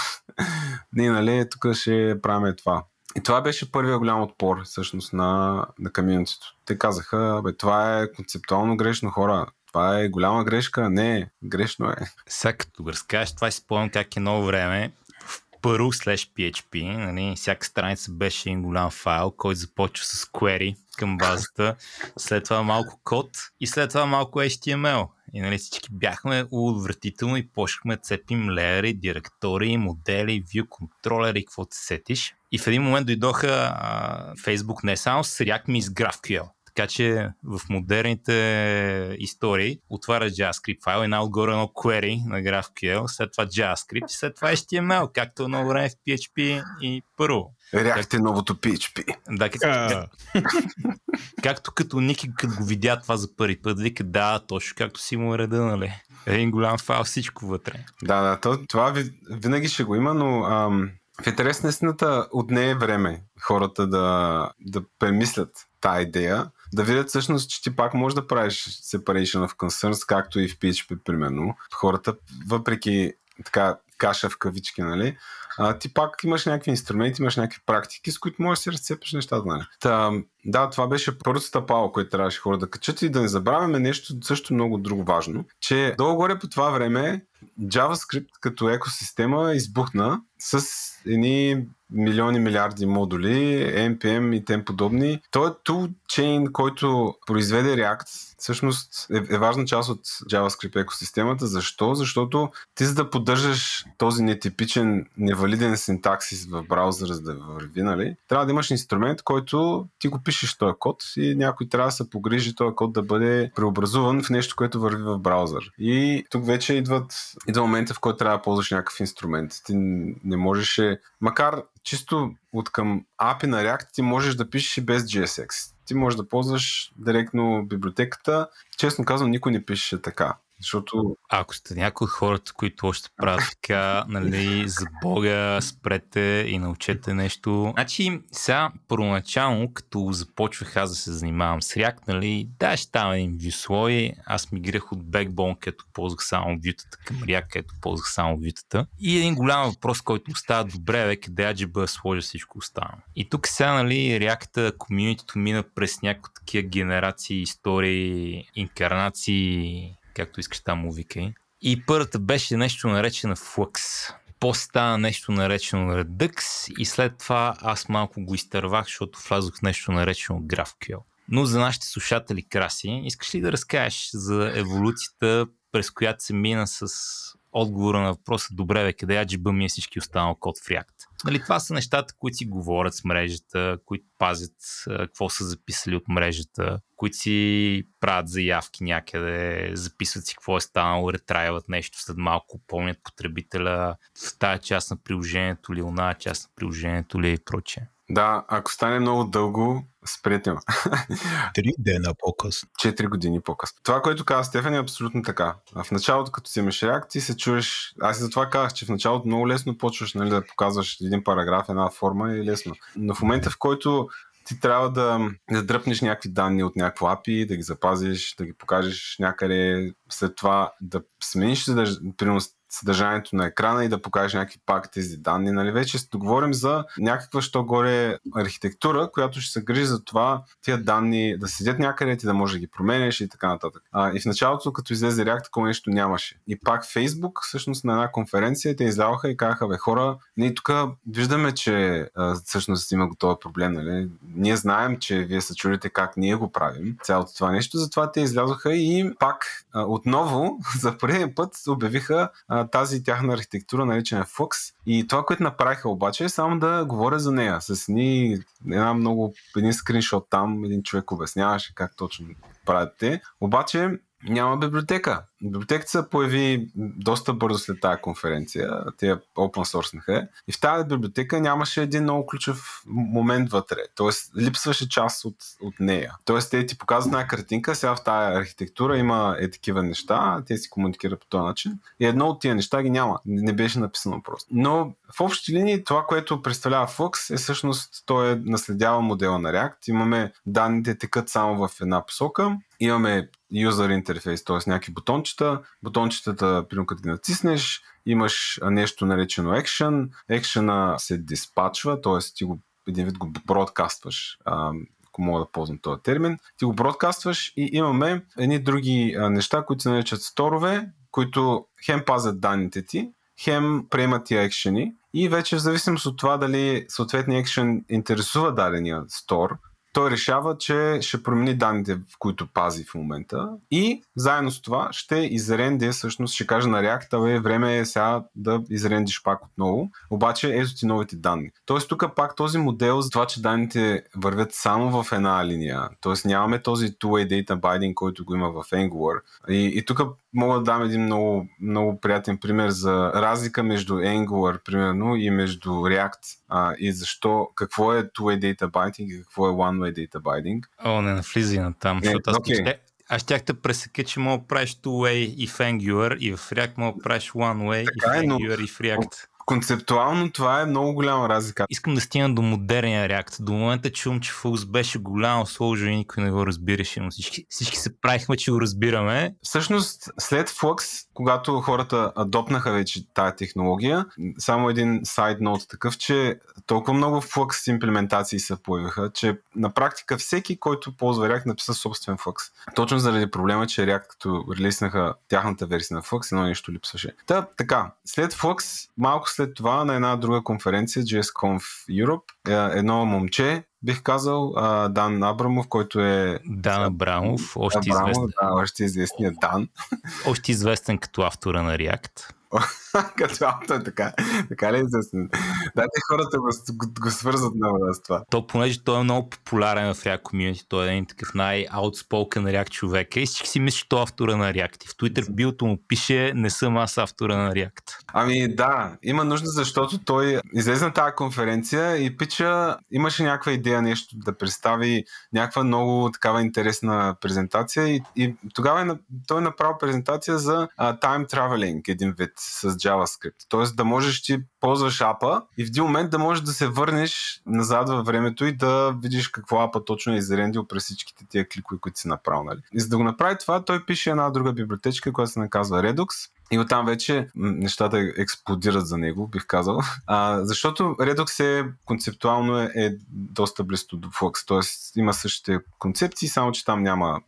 Speaker 3: [laughs] не, нали, тук ще правим това. И това беше първия голям отпор всъщност на, на комьюнитито. Те казаха, бе, това е концептуално грешно хора. Това е голяма грешка. Не, грешно е.
Speaker 2: Сега като го разкажеш, това си спомням как е ново време в Perl slash PHP, нали, всяка страница беше един голям файл, който започва с query към базата, след това малко код и след това малко HTML. И нали, всички бяхме удовратително и почнахме да цепим леери, директори, модели, view контролери, какво се сетиш. И в един момент дойдоха а, Facebook не само с React, ми с GraphQL. Така че в модерните истории отваря JavaScript файл и най-отгоре едно query на GraphQL, след това JavaScript и след това HTML, както едно време в PHP и първо.
Speaker 3: React е новото PHP.
Speaker 2: Да, как, как, както като Ники, като го видя това за първи път, вика да, точно както си му реда, нали? Един голям файл, всичко вътре.
Speaker 3: Да, да, то, това винаги ще го има, но ам, в интерес на истината отне е време хората да, да премислят тази идея, да видят всъщност, че ти пак можеш да правиш separation of concerns, както и в PHP, примерно. Хората, въпреки така каша в кавички, нали, а, ти пак имаш някакви инструменти, имаш някакви практики, с които можеш да си разцепиш нещата. Нали. Та, да, това беше първото стъпало, което трябваше хора да качат и да не забравяме нещо също много друго важно, че долу-горе по това време JavaScript като екосистема избухна с едни милиони милиарди модули, NPM и тем подобни. Той е toolchain, който произведе React, всъщност е, е важна част от JavaScript екосистемата. Защо? Защото ти за да поддържаш този нетипичен, невалиден синтаксис в браузъра, за да върви, нали, трябва да имаш инструмент, който ти го пишеш този код и някой трябва да се погрижи този код да бъде преобразуван в нещо, което върви в браузър. И тук вече идват, идва момента, в който трябва да ползваш някакъв инструмент. Ти не можеш, макар чисто от към API на React ти можеш да пишеш и без GSX. Ти можеш да ползваш директно библиотеката. Честно казвам, никой не пише така. Защото...
Speaker 2: Ако сте някои хората, които още правят така, нали, за Бога, спрете и научете нещо. Значи, сега, първоначално, като започвах аз да се занимавам с React, нали, да, ще там един вюслой. Аз миграх от Backbone, където ползвах само вютата, към React, където ползвах само вютата. И един голям въпрос, който остава добре, век, да аджиба сложа всичко останало. И тук сега, нали, React комьюнитито мина през някои такива генерации, истории, инкарнации, както искаш там му викай. И първата беше нещо наречено Flux. После стана нещо наречено Redux и след това аз малко го изтървах, защото влязох в нещо наречено GraphQL. Но за нашите слушатели краси, искаш ли да разкажеш за еволюцията, през която се мина с отговора на въпроса, добре, бе, къде аджиба ми е всички останал код в React? Нали, това са нещата, които си говорят с мрежата, които пазят какво са записали от мрежата, които си правят заявки някъде, записват си какво е станало, ретрайват нещо след малко, помнят потребителя в тази част на приложението ли, оная част на приложението ли и прочее.
Speaker 3: Да, ако стане много дълго, спрете ме. [laughs]
Speaker 1: Три дена по-късно.
Speaker 3: Четири години по-късно. Това, което каза Стефан е абсолютно така. В началото, като си имаш реакции, се чуеш... Аз и затова казах, че в началото много лесно почваш нали, да показваш един параграф, една форма и лесно. Но в момента, в който ти трябва да, да дръпнеш някакви данни от някакво API, да ги запазиш, да ги покажеш някъде, след това да смениш, да, примерно съдържанието на екрана и да покажеш някакви пак тези данни. Нали? Вече говорим за някаква, що горе архитектура, която ще се грижи за това тия данни да седят някъде, ти да можеш да ги променеш и така нататък. А, и в началото, като излезе React, такова нещо нямаше. И пак Facebook, всъщност на една конференция, те изляваха и казаха, бе хора, ние тук виждаме, че а, всъщност има готова проблем. Нали? Ние знаем, че вие се чудите как ние го правим, цялото това нещо, затова те излязоха и пак а, отново [laughs] за пореден път обявиха тази тяхна архитектура, наречена Flux. И това, което направиха обаче е само да говоря за нея. С ни една много, един скриншот там, един човек обясняваше как точно правят те. Обаче няма библиотека. Библиотеката се появи доста бързо след тази конференция. Те open source И в тази библиотека нямаше един много ключов момент вътре. Тоест, липсваше част от, от нея. Тоест, те ти показват една картинка, сега в тази архитектура има е такива неща, те си комуникират по този начин. И едно от тия неща ги няма. Не беше написано просто. Но в общи линии това, което представлява Flux е всъщност, той е наследява модела на React. Имаме данните текат само в една посока. Имаме юзер интерфейс, т.е. някакви бутончета. Бутончетата, примерно като ги натиснеш, имаш нещо наречено action. Екшена се диспачва, т.е. ти го един вид го бродкастваш, ако мога да ползвам този термин. Ти го бродкастваш и имаме едни други неща, които се наричат сторове, които хем пазят данните ти, хем приемат тия екшени и вече в зависимост от това дали съответния екшен интересува дадения стор, той решава, че ще промени данните, в които пази в момента и заедно с това ще изренди, всъщност ще каже на React, бе, време е сега да изрендиш пак отново, обаче ето ти новите данни. Тоест тук пак този модел за това, че данните вървят само в една линия, т.е. нямаме този two-way data binding, който го има в Angular. И, и тук мога да дам един много, много приятен пример за разлика между Angular, примерно, и между React а, и защо, какво е two-way data binding и какво е one-way data binding.
Speaker 2: О, не навлизай на там, не, защото аз okay. Аз щях да пресека, че мога да правиш two-way и в Angular и в React мога да правиш one-way така и в Angular е, но... и в React
Speaker 3: концептуално това е много голяма разлика.
Speaker 2: Искам да стигна до модерния реакт. До момента чувам, че Фулс беше голямо сложно и никой не го разбираше, но всички, всички се правихме, че го разбираме.
Speaker 3: Всъщност, след Flux, когато хората адопнаха вече тази технология, само един сайд ноут такъв, че толкова много Flux имплементации се появиха, че на практика всеки, който ползва React, написа собствен Flux. Точно заради проблема, че React, като релиснаха тяхната версия на Flux, едно нещо липсваше. Та, така, след Flux, малко след това на една друга конференция, JSConf Europe, е, едно момче, бих казал, Дан Абрамов, който е...
Speaker 2: Дан Абрамов, още
Speaker 3: Абрамов,
Speaker 2: известен.
Speaker 3: Да, още известният Дан.
Speaker 2: Още известен като автора на React. [laughs]
Speaker 3: като авто е така. Така ли е известен? Дайте хората го, го, го свързват много с това.
Speaker 2: То, понеже той е много популярен в React Community, той е един такъв най-аутспокен React човек. И всички си мислят, че той е автора на React. И в Twitter в биото му пише, не съм аз автора на React.
Speaker 3: Ами да, има нужда, защото той излезе на тази конференция и пича имаше някаква идея нещо да представи някаква много такава интересна презентация и, и тогава е, той е направил презентация за uh, time traveling един вид с JavaScript. Тоест да можеш ти ползваш апа и в един момент да можеш да се върнеш назад във времето и да видиш какво апа точно е изрендил през всичките тия кликове, които си направил. Нали? И за да го направи това, той пише една друга библиотечка, която се наказва Redux и оттам вече нещата експлодират за него, бих казал. А, защото Redux е концептуално е, е доста близко до Flux, т.е. има същите концепции, само че там няма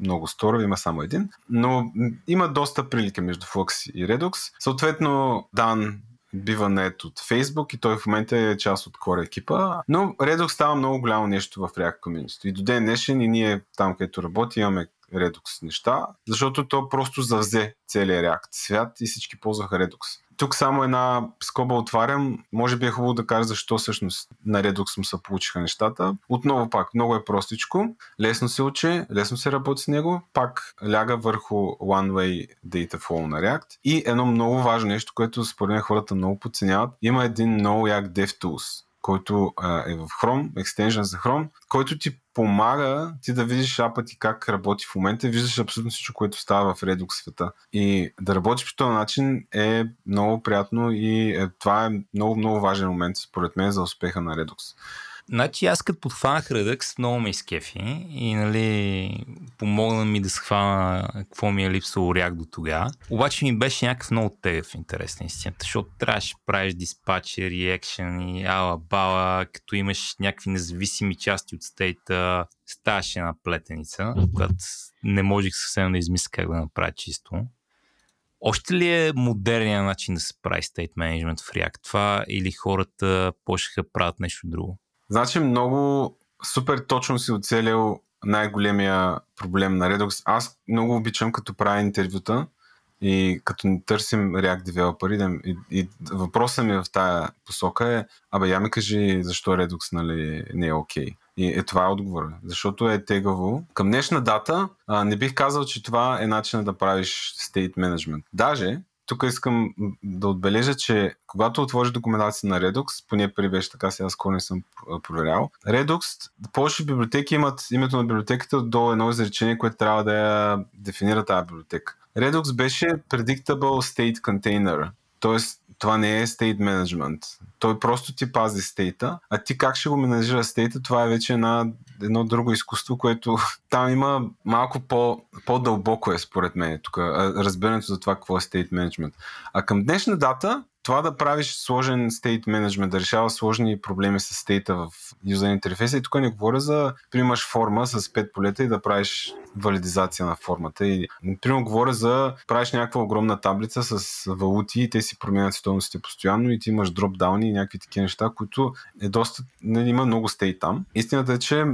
Speaker 3: много сторове, има само един. Но има доста прилики между Flux и Redux. Съответно, Дан бива нет от Facebook и той в момента е част от Core екипа. Но Redux става много голямо нещо в React Community. И до ден днешен и ние там, където работи, имаме Redux неща, защото то просто завзе целият React свят и всички ползваха Redux. Тук само една скоба отварям. Може би е хубаво да кажа защо всъщност на Redux му се получиха нещата. Отново пак, много е простичко, лесно се учи, лесно се работи с него, пак ляга върху One-Way Data Flow на React. И едно много важно нещо, което според мен хората много подценяват, има един много як DevTools който а, е в Chrome, екстенжен за Chrome, който ти помага ти да видиш апа ти как работи в момента виждаш абсолютно всичко, което става в Redux света. И да работиш по този начин е много приятно и е, това е много, много важен момент според мен за успеха на Redux.
Speaker 2: Значи аз като подхванах Redux, много ме изкефи и нали, помогна ми да схвана какво ми е липсало React до тогава. Обаче ми беше някакъв много тегъв интерес на истината, защото трябваше да правиш диспатчер, реакшен и ала бала, като имаш някакви независими части от стейта, ставаше една плетеница, която не можех съвсем да измисля как да направя чисто. Още ли е модерният начин да се прави стейт менеджмент в React това или хората почнаха да правят нещо друго?
Speaker 3: Значи много супер точно си оцелил най-големия проблем на Redux. Аз много обичам като правя интервюта и като не търсим React Developer и, и въпросът ми в тая посока е абе я ми кажи защо Redux нали, не е окей. Okay. И е това е отговора. Защото е тегаво. Към днешна дата а, не бих казал, че това е начинът да правиш state management. Даже тук искам да отбележа, че когато отвориш документация на Redux, поне при беше така, сега скоро не съм проверял, Redux, повече библиотеки имат името на библиотеката до едно изречение, което трябва да я дефинира тази библиотека. Redux беше Predictable State Container, т.е това не е state management. Той просто ти пази стейта, а ти как ще го менажира стейта, това е вече една, едно друго изкуство, което [laughs] там има малко по, по-дълбоко е според мен тук, разбирането за това какво е state management. А към днешна дата това да правиш сложен стейт менеджмент, да решава сложни проблеми с стейта в юзер интерфейса. И тук не говоря за, примаш форма с 5 полета и да правиш валидизация на формата. И, примерно, говоря за правиш някаква огромна таблица с валути и те си променят стойностите постоянно и ти имаш дропдауни и някакви такива неща, които е доста, не, има много стейт там. Истината е, че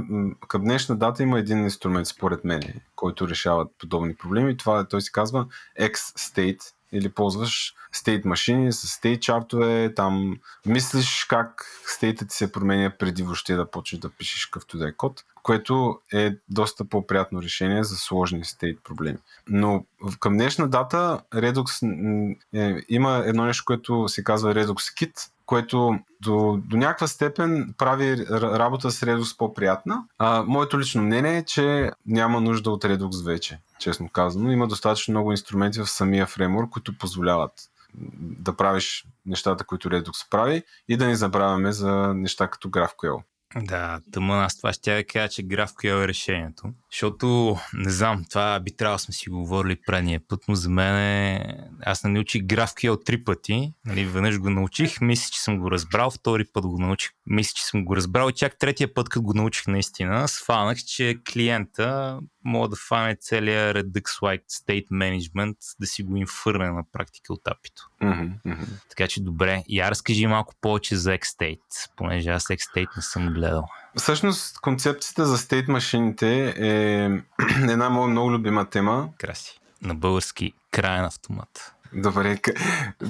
Speaker 3: към днешна дата има един инструмент, според мен, който решава подобни проблеми. Това е, той се казва X-State или ползваш стейт машини с стейт чартове, там мислиш как стейтът ти се променя преди въобще да почнеш да пишеш какъвто да е код, което е доста по-приятно решение за сложни стейт проблеми. Но към днешна дата Redux е, има едно нещо, което се казва Redux Kit, което до, до някаква степен прави работа с Redux по-приятна. А, моето лично мнение е, че няма нужда от Redux вече, честно казано. Има достатъчно много инструменти в самия фреймворк, които позволяват да правиш нещата, които Redux прави и да не забравяме за неща като GraphQL.
Speaker 2: Да, тъмън аз това ще я кажа, че GraphQL е решението. Защото, не знам, това би трябвало сме си говорили предния път, но за мен е... аз не научих GraphQL три пъти. Нали, веднъж го научих, мисля, че съм го разбрал, втори път го научих, мисля, че съм го разбрал и чак третия път, като го научих наистина, сфанах, че клиента мога да фане целият Redux-like State Management, да си го инфърне на практика от апито.
Speaker 3: Mm-hmm, mm-hmm.
Speaker 2: Така че добре. Я разкажи малко повече за X-State, понеже аз X-State не съм гледал.
Speaker 3: Всъщност, концепцията за стейт машините е [clears throat] една моя много любима тема.
Speaker 2: Краси. На български крайен автомат.
Speaker 3: Добре.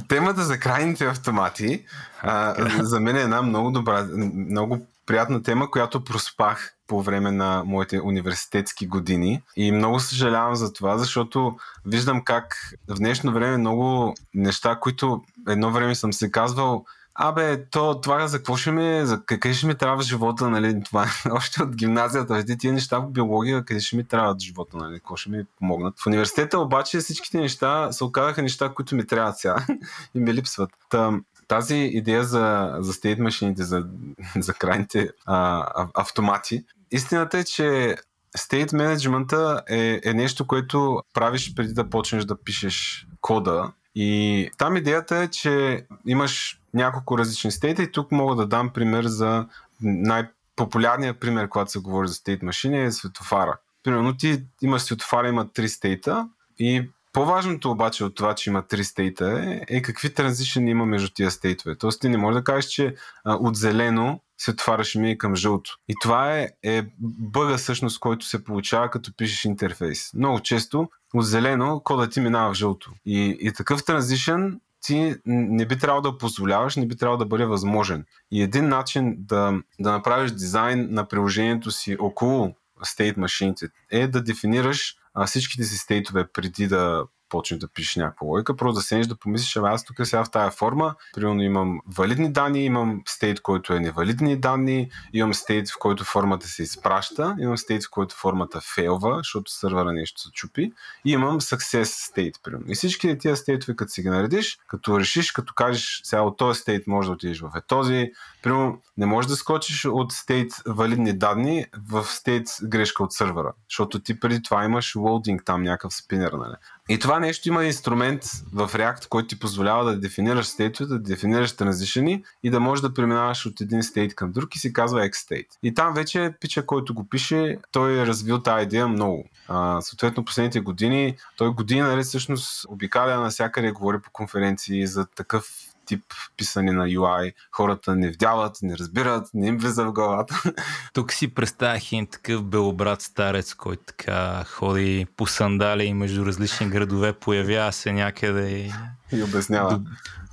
Speaker 3: Темата за крайните автомати а, за мен е една много добра, много приятна тема, която проспах по време на моите университетски години. И много съжалявам за това, защото виждам как в днешно време много неща, които едно време съм се казвал, Абе, то, това за какво ще ми, за къде ще ми трябва в живота, нали, това [laughs] още от гимназията, види тия неща по биология, къде ще ми трябва в живота, нали, какво ще ми помогнат. В университета обаче всичките неща се оказаха неща, които ми трябват сега [laughs] и ми липсват. Та, тази идея за, за стейт машините, за, [laughs] за крайните а, автомати, истината е, че стейт менеджмента е, е нещо, което правиш преди да почнеш да пишеш кода. И там идеята е, че имаш няколко различни стейта и тук мога да дам пример за най-популярният пример, когато се говори за стейт машини е светофара. Примерно ти имаш светофара, има три стейта и по-важното обаче от това, че има три стейта е, е какви транзишени има между тия стейтове. Тоест ти не можеш да кажеш, че а, от зелено светофара ще мине към жълто. И това е, е бъга всъщност, който се получава като пишеш интерфейс. Много често от зелено кода ти минава в жълто. И, и такъв транзишън ти не би трябвало да позволяваш, не би трябвало да бъде възможен. И един начин да, да направиш дизайн на приложението си около стейт машините е да дефинираш а, всичките си стейтове преди да почнеш да пишеш някаква логика, просто да седнеш да помислиш, ами аз тук сега в тази форма, примерно имам валидни данни, имам стейт, който е невалидни данни, имам стейт, в който формата се изпраща, имам стейт, в който формата фейлва, защото сървъра нещо се чупи, и имам success стейт, примерно. И всички тия стейтове, като си ги наредиш, като решиш, като кажеш, сега от този стейт може да отидеш в е този, примерно не можеш да скочиш от стейт валидни данни в стейт грешка от сървъра, защото ти преди това имаш лоудинг там, някакъв спинер, нали? И това нещо има инструмент в React, който ти позволява да дефинираш стейтове, да дефинираш транзишени и да можеш да преминаваш от един стейт към друг и се казва X-State. И там вече пича, който го пише, той е развил тази идея много. А, съответно, последните години, той години наред всъщност обикаля навсякъде, говори по конференции за такъв тип писане на UI. Хората не вдяват, не разбират, не им влиза в главата. [laughs]
Speaker 2: Тук си представях един такъв белобрат старец, който така ходи по сандали между различни градове, появява се някъде и...
Speaker 3: И обяснява.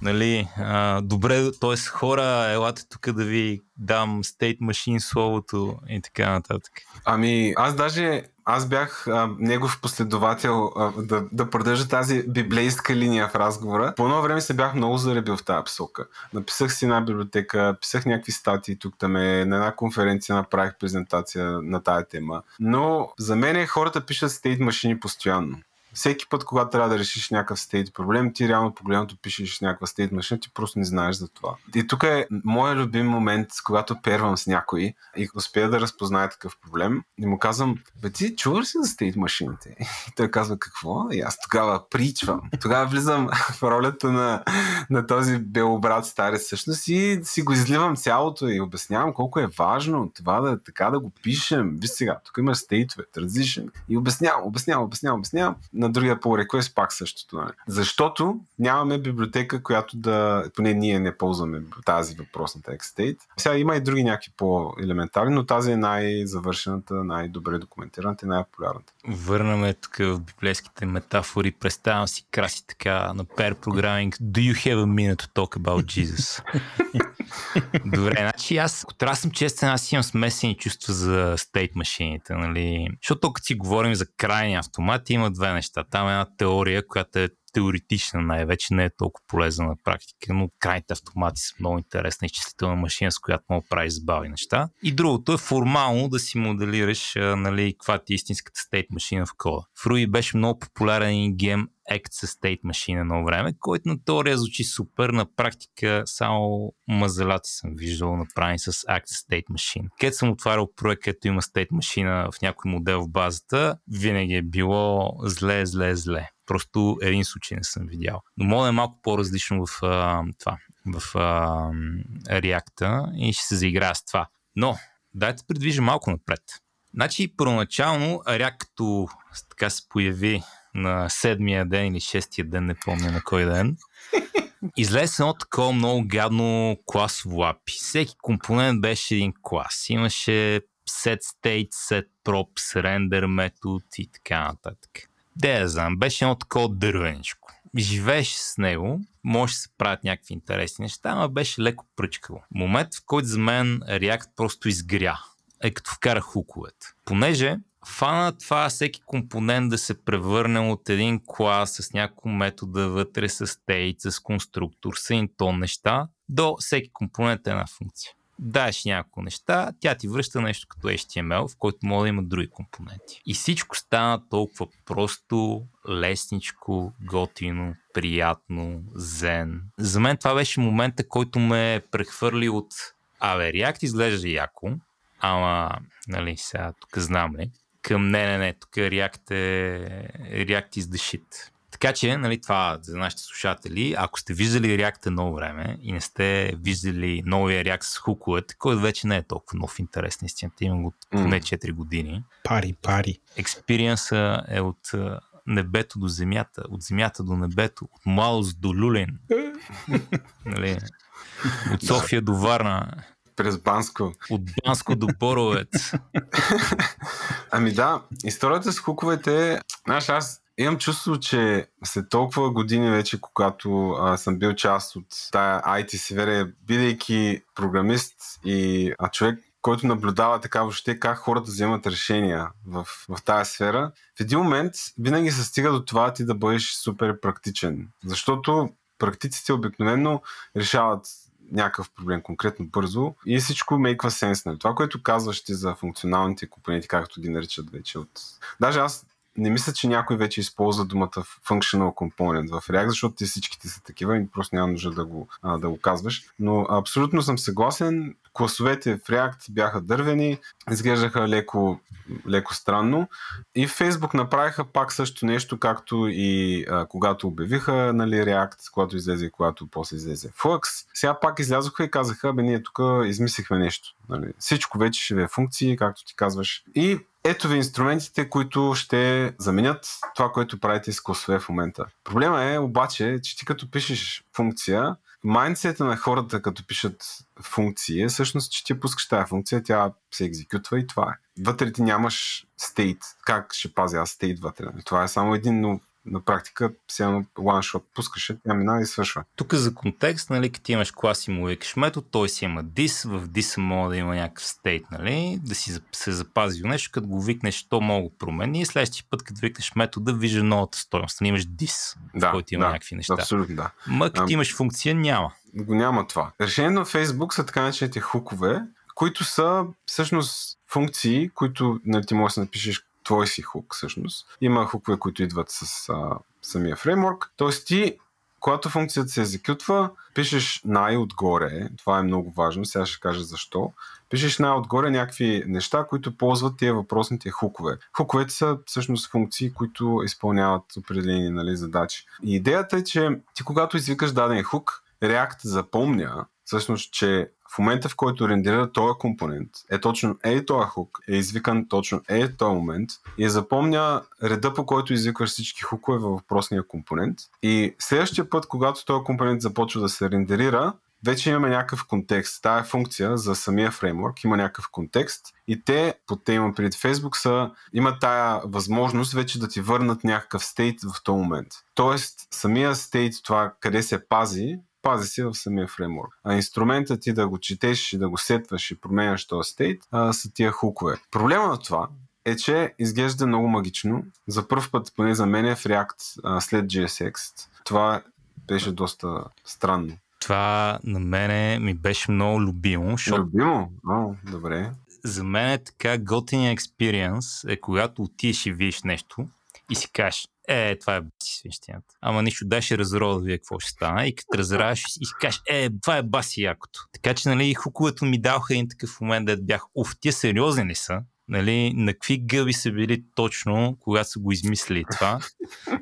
Speaker 2: нали, а, добре, т.е. хора, елате тук да ви дам State Machine словото и така нататък.
Speaker 3: Ами, аз даже аз бях а, негов последовател а, да, да продължа тази библейска линия в разговора. По едно време се бях много заребил в тази посока. Написах си една библиотека, писах някакви статии тук там на една конференция направих презентация на тая тема. Но за мен хората пишат стейт машини постоянно всеки път, когато трябва да решиш някакъв стейт проблем, ти реално погледнато пишеш някаква стейт машина, ти просто не знаеш за това. И тук е моят любим момент, когато первам с някой и успея да разпознае такъв проблем и му казвам, бе ти чуваш си за стейт машините? И той казва, какво? И аз тогава причвам. Тогава влизам в ролята на, на този белобрат старец всъщност и си го изливам цялото и обяснявам колко е важно това да така да го пишем. Виж сега, тук има стейтове, транзишън и обяснявам, обяснявам, обяснявам, обяснявам на другия по request пак същото. Нали? Защото нямаме библиотека, която да, поне ние не ползваме тази въпросната XState. Сега има и други някакви по-елементарни, но тази е най-завършената, най-добре документираната и най-популярната.
Speaker 2: Върнаме тук в библейските метафори. Представям си краси така на pair programming. Do you have a minute to talk about Jesus? [laughs] Добре, значи аз, ако трябва съм честен, аз имам смесени чувства за стейт машините, нали? Защото като си говорим за крайни автомати, има две неща. Там е една теория, която е теоретична най-вече, не е толкова полезна на практика, но крайните автомати са много интересна изчислителна машина, с която мога да правиш забави неща. И другото е формално да си моделираш нали, каква ти е истинската стейт машина в кода. В Ruby беше много популярен и гем Act с State Machine едно време, който на теория звучи супер, на практика само мазалаци съм виждал направени с Act State Machine. Където съм отварял проект, където има State Machine в някой модел в базата, винаги е било зле, зле, зле. Просто един случай не съм видял. Но мога е малко по-различно в а, това, в а, React и ще се заиграя с това. Но, дайте предвижа малко напред. Значи, първоначално React, като така се появи на седмия ден или шестия ден, не помня на кой ден, [laughs] излезе едно такова много гадно класово API. Всеки компонент беше един клас. Имаше set state, set props, render метод и така нататък. Де да знам, беше едно такова дървеничко. живееш с него, може да се правят някакви интересни неща, но беше леко пръчкало. Момент, в който за мен React просто изгря, е като вкара хуковете. Понеже фана това всеки компонент да се превърне от един клас с няколко метода вътре с стейт, с конструктор, с интон неща, до всеки компонент е една функция. Даеш няколко неща, тя ти връща нещо като HTML, в който може да има други компоненти. И всичко стана толкова просто, лесничко, готино, приятно, зен. За мен това беше момента, който ме прехвърли от Абе, React изглежда яко, ама, нали, сега тук знам ли, към не, не, не, тук React е React is the shit. Така че, нали, това за нашите слушатели, ако сте виждали React едно време и не сте виждали новия React с хуковете, който вече не е толкова нов интерес, наистина, има го поне 4 години.
Speaker 1: Пари, пари.
Speaker 2: Експириенса е от небето до земята, от земята до небето, от младост до люлен. [laughs] нали, от София до Варна.
Speaker 3: През Банско.
Speaker 2: От Банско до Боровец. [laughs]
Speaker 3: ами да, историята с хуковете, знаеш, аз имам чувство, че след толкова години вече, когато а, съм бил част от тая IT сфера, бидейки програмист и а, човек, който наблюдава така въобще как хората вземат решения в, в тази сфера, в един момент винаги се стига до това ти да бъдеш супер практичен. Защото практиците обикновено решават някакъв проблем конкретно бързо и всичко мейква сенс. Нали? Това, което казваш ти за функционалните компоненти, както ги наричат вече от... Даже аз не мисля, че някой вече използва думата functional component в React, защото те всичките са такива и просто няма нужда да го, а, да го казваш. Но абсолютно съм съгласен. Класовете в React бяха дървени, изглеждаха леко, леко странно. И в Facebook направиха пак също нещо, както и а, когато обявиха нали, React, когато излезе и когато после излезе Flux. Сега пак излязоха и казаха, бе ние тук измислихме нещо. Нали. Всичко вече ще е функции, както ти казваш. И ето ви инструментите, които ще заменят това, което правите с класове в момента. Проблема е обаче, че ти като пишеш функция, майндсета на хората, като пишат функции, е всъщност, че ти пускаш тази функция, тя се екзекютва и това е. Вътре ти нямаш стейт. Как ще пазя аз стейт вътре? Това е само един но на практика, сега one пускаше, тя минава и свършва.
Speaker 2: Тук за контекст, нали, като имаш клас и му викаш метод, той си има dis, в dis може да има някакъв стейт, нали, да си се запази нещо, като го викнеш, то мога да промени и следващия път, като викнеш метода, вижда новата стоеност, нали, имаш dis, да, в който има
Speaker 3: да,
Speaker 2: някакви неща.
Speaker 3: Абсолютно, да.
Speaker 2: Ма като имаш функция, няма.
Speaker 3: Го няма това. Решението на Facebook са така наречените хукове, които са всъщност функции, които нали, ти можеш да напишеш твой си хук всъщност. Има хукове, които идват с а, самия фреймворк. Тоест ти, когато функцията се екзекютва, пишеш най-отгоре, това е много важно, сега ще кажа защо, пишеш най-отгоре някакви неща, които ползват тия въпросните хукове. Хуковете са всъщност функции, които изпълняват определени нали, задачи. И идеята е, че ти когато извикаш даден хук, React запомня всъщност, че в момента, в който рендерира този компонент, е точно е този хук, е извикан точно е този момент и запомня реда по който извикваш всички хукове във въпросния компонент. И следващия път, когато този компонент започва да се рендерира, вече имаме някакъв контекст. Тая функция за самия фреймворк има някакъв контекст и те, под те има преди Facebook, са, имат тая възможност вече да ти върнат някакъв стейт в този момент. Тоест, самия стейт, това къде се пази, пази си в самия фреймворк. А инструментът ти да го четеш и да го сетваш и променяш този стейт а, са тия хукове. Проблема на това е, че изглежда много магично. За първ път, поне за мен, е в React а, след JSX. Това беше доста странно.
Speaker 2: Това на мене ми беше много любимо. Защото...
Speaker 3: Любимо? О, добре.
Speaker 2: За мен е така готиния експириенс е когато отидеш и видиш нещо и си кажеш, е, това е баси свещината. Ама нищо, дай ще разрода да вие какво ще стане. И като разраваш и си кажеш, е, това е баси якото. Така че, нали, хуковето ми даваха един такъв момент, да бях, уф, тия сериозни ли са? Нали, на какви гъби са били точно, когато са го измислили това.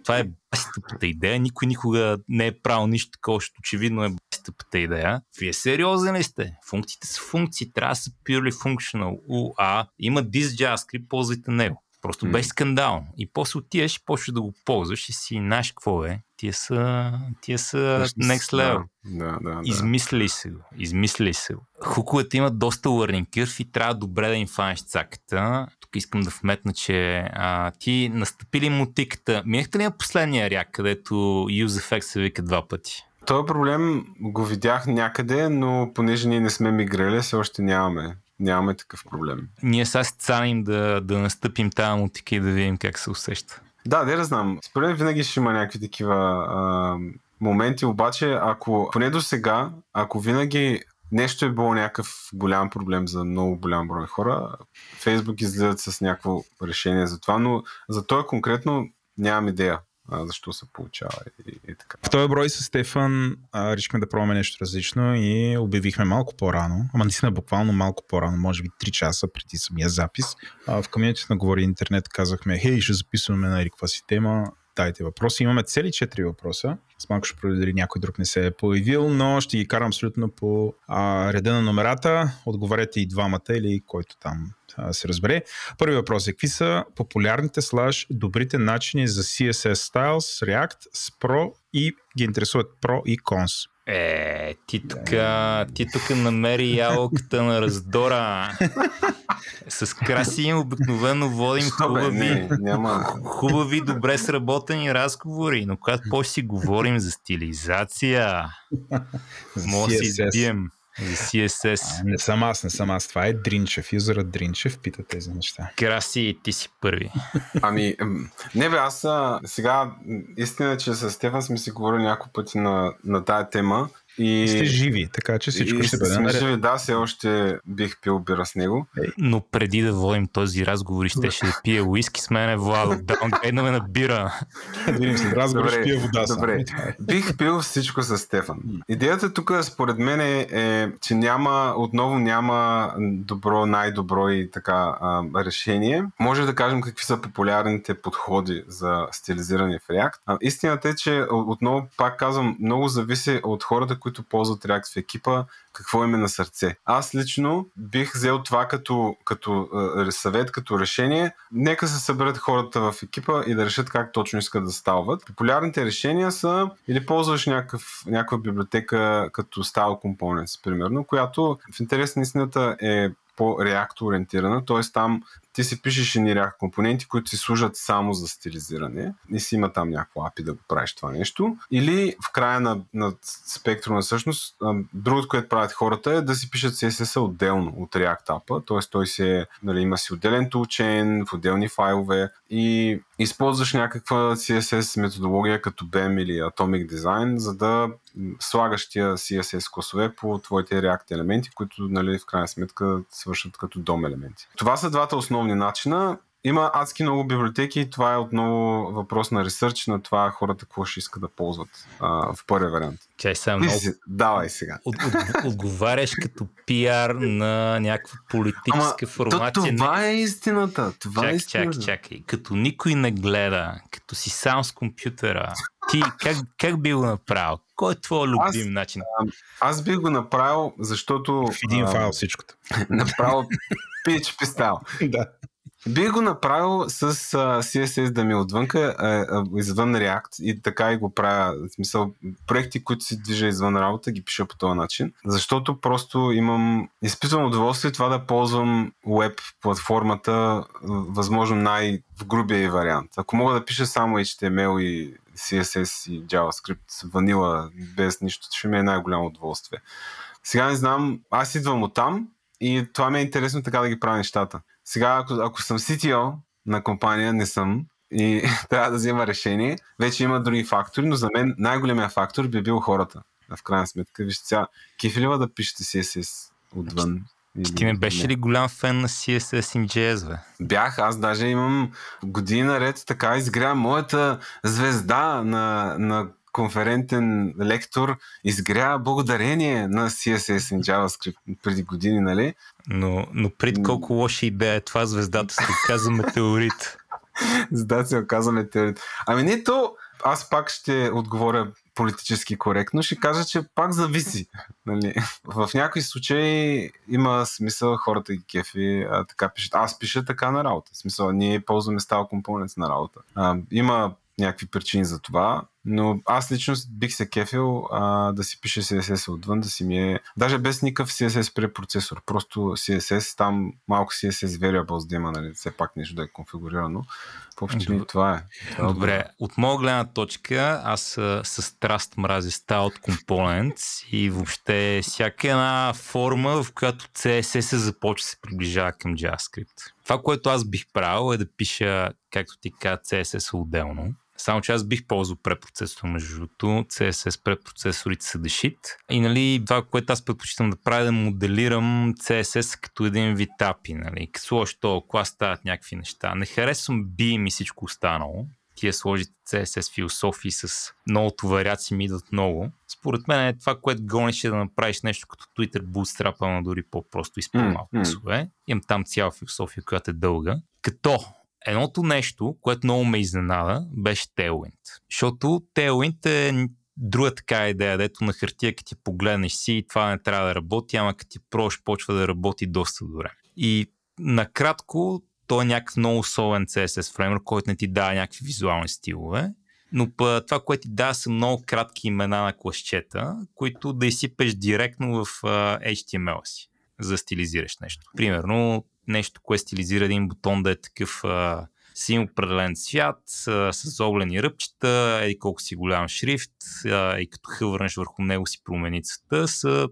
Speaker 2: Това е баситъпата идея. Никой никога не е правил нищо такова, защото очевидно е баситъпата идея. Вие сериозни ли сте? Функциите са функции, трябва да са purely functional. УА, има this JavaScript, ползвайте него. Просто mm. беше скандал. И после отиваш и почваш да го ползваш и си знаеш какво е. Тия са, тия са next level.
Speaker 3: Да, да, да.
Speaker 2: Измислили се го. Измислили се го. Хуковете имат доста learning curve и трябва добре да им фанеш цаката. Тук искам да вметна, че а, ти настъпили мутиката. Минахте ли на последния ряд, където use effect се вика два пъти?
Speaker 3: Този проблем го видях някъде, но понеже ние не сме мигрели, все още нямаме. Нямаме такъв проблем.
Speaker 2: Ние сега се цаним да, да настъпим тази мутика и да видим как се усеща.
Speaker 3: Да, не да знам. Според мен винаги ще има някакви такива а, моменти, обаче ако, поне до сега, ако винаги нещо е било някакъв голям проблем за много голям брой хора, Фейсбук излизат с някакво решение за това, но за това конкретно нямам идея защо се получава и, и така.
Speaker 1: В този брой с Стефан а, решихме да пробваме нещо различно и обявихме малко по-рано, ама наистина буквално малко по-рано, може би 3 часа преди самия запис. А, в комьюнитито на Говори Интернет казахме, хей, ще записваме на каква си тема, дайте въпроси. Имаме цели 4 въпроса. С малко ще проверя дали някой друг не се е появил, но ще ги карам абсолютно по а, реда на номерата. Отговаряте и двамата или който там а, се разбере. Първи въпрос е, какви са популярните слаж добрите начини за CSS Styles, React с Pro и ги интересуват Pro и Cons?
Speaker 2: Е, ти тук, ти тук намери ябълката на раздора. [laughs] С краси обикновено водим хубави,
Speaker 3: не, няма.
Speaker 2: хубави, добре сработени разговори, но когато после си говорим за стилизация, може да си избием. За CSS.
Speaker 1: А, не съм аз, не съм аз. Това е Дринчев. Юзерът Дринчев пита тези неща.
Speaker 2: Краси, ти си първи.
Speaker 3: Ами, не бе, аз сега, истина, че с Стефан сме си говорили няколко пъти на, на тая тема и,
Speaker 1: и сте живи, така че всичко ще бъде наред.
Speaker 3: живи, да, все още бих пил бира с него.
Speaker 2: Но преди да водим този разговор и ще, ще пие уиски с мене, Владо, даунгрейднаме на бира.
Speaker 1: да видим след разговор ще пия вода.
Speaker 3: Добре, бих пил всичко с Стефан. Идеята тук според мен е, е, че няма, отново няма добро, най-добро и така а, решение. Може да кажем какви са популярните подходи за стилизиране в React. А, истината е, че отново пак казвам, много зависи от хората, които ползват React в екипа, какво им е на сърце. Аз лично бих взел това като, като е, съвет, като решение. Нека се съберат хората в екипа и да решат как точно искат да стават. Популярните решения са или ползваш някакъв, някаква библиотека като Style Components, примерно, която в интерес на истината е по-реакт ориентирана, т.е. там ти си пишеш едни React компоненти, които си служат само за стилизиране и си има там някакво API да го правиш това нещо. Или в края на, на спектрума на същност, другото, което правят хората е да си пишат CSS отделно от React APA, т.е. той си е, нали, има си отделен toolchain в отделни файлове и използваш някаква CSS методология като BEM или Atomic Design, за да слагаш тия CSS класове по твоите React елементи, които нали, в крайна сметка свършат като дом елементи. Това са двата основни начина. Има адски много библиотеки и това е отново въпрос на ресърч на това хората какво ще искат да ползват а, в първия вариант.
Speaker 2: Чай сега много...
Speaker 3: Давай сега.
Speaker 2: От, от, отговаряш като пиар на някаква политическа Ама, формация.
Speaker 3: Това е истината. Това
Speaker 2: чак,
Speaker 3: е истината.
Speaker 2: Чакай, чакай. Като никой не гледа, като си сам с компютъра, ти как, как би го направил? Кой е твой любим аз, начин?
Speaker 3: А, аз би го направил, защото...
Speaker 1: В един а, файл всичкото.
Speaker 3: Направил PHP стайл. [laughs]
Speaker 1: да.
Speaker 3: Бих го направил с uh, CSS да ми е отвънка, uh, извън React и така и го правя. В смисъл, проекти, които си движа извън работа, ги пиша по този начин. Защото просто имам, изпитвам удоволствие това да ползвам веб платформата, възможно най- в грубия вариант. Ако мога да пиша само HTML и CSS и JavaScript, ванила, без нищо, ще ми е най-голямо удоволствие. Сега не знам, аз идвам от там и това ми е интересно така да ги правя нещата. Сега, ако, ако съм CTO на компания, не съм и [laughs] трябва да взема решение, вече има други фактори, но за мен най-големия фактор би бил хората. В крайна сметка, вижте сега, кефилива да пишете CSS отвън.
Speaker 2: Ти, ти не беше ли голям фен на CSS и JS, бе?
Speaker 3: Бях, аз даже имам години наред така изгря моята звезда на, на конферентен лектор изгря благодарение на CSS и JavaScript преди години, нали?
Speaker 2: Но, но пред колко лоша идея е това звездата се оказа метеорит. [laughs]
Speaker 3: звездата се оказа метеорит. Ами не то, аз пак ще отговоря политически коректно, ще кажа, че пак зависи. [laughs] Нали? В някои случаи има смисъл хората ги кефи, а, така пишат. Аз пиша така на работа. В смисъл, ние ползваме стал компонент на работа. А, има някакви причини за това, но аз лично бих се кефил а, да си пише CSS отвън, да си ми е... Даже без никакъв CSS препроцесор, просто CSS, там малко CSS variables да има, нали, все пак нещо да е конфигурирано. В общи това е.
Speaker 2: Това е Добре, от моя гледна точка, аз с страст мразя Style Components и въобще всяка една форма, в която CSS започва да се приближава към JavaScript. Това, което аз бих правил е да пиша, както ти каза, CSS отделно само че аз бих ползвал препроцесор между другото. CSS препроцесорите са дешит. И нали, това, което аз предпочитам да правя, е да моделирам CSS като един вид API. Нали. Сложиш то клас, стават някакви неща. Не харесвам BIM и всичко останало. Тия сложите CSS философии с многото вариации ми идват много. Според мен е това, което гониш е да направиш нещо като Twitter Bootstrap, но дори по-просто и с по-малко mm, Имам там цяла философия, която е дълга. Като едното нещо, което много ме изненада, беше Tailwind. Защото Tailwind е друга така идея, дето на хартия, като ти погледнеш си и това не трябва да работи, ама като ти прош, почва да работи доста добре. И накратко, той е някакъв много особен CSS фреймър, който не ти дава някакви визуални стилове. Но па, това, което ти дава са много кратки имена на класчета, които да изсипеш директно в HTML си, за да стилизираш нещо. Примерно, нещо, което стилизира един бутон да е такъв а, си определен цвят, а, с оглени ръбчета, еди колко си голям шрифт а, и като хъвърнеш върху него си промени цвета, са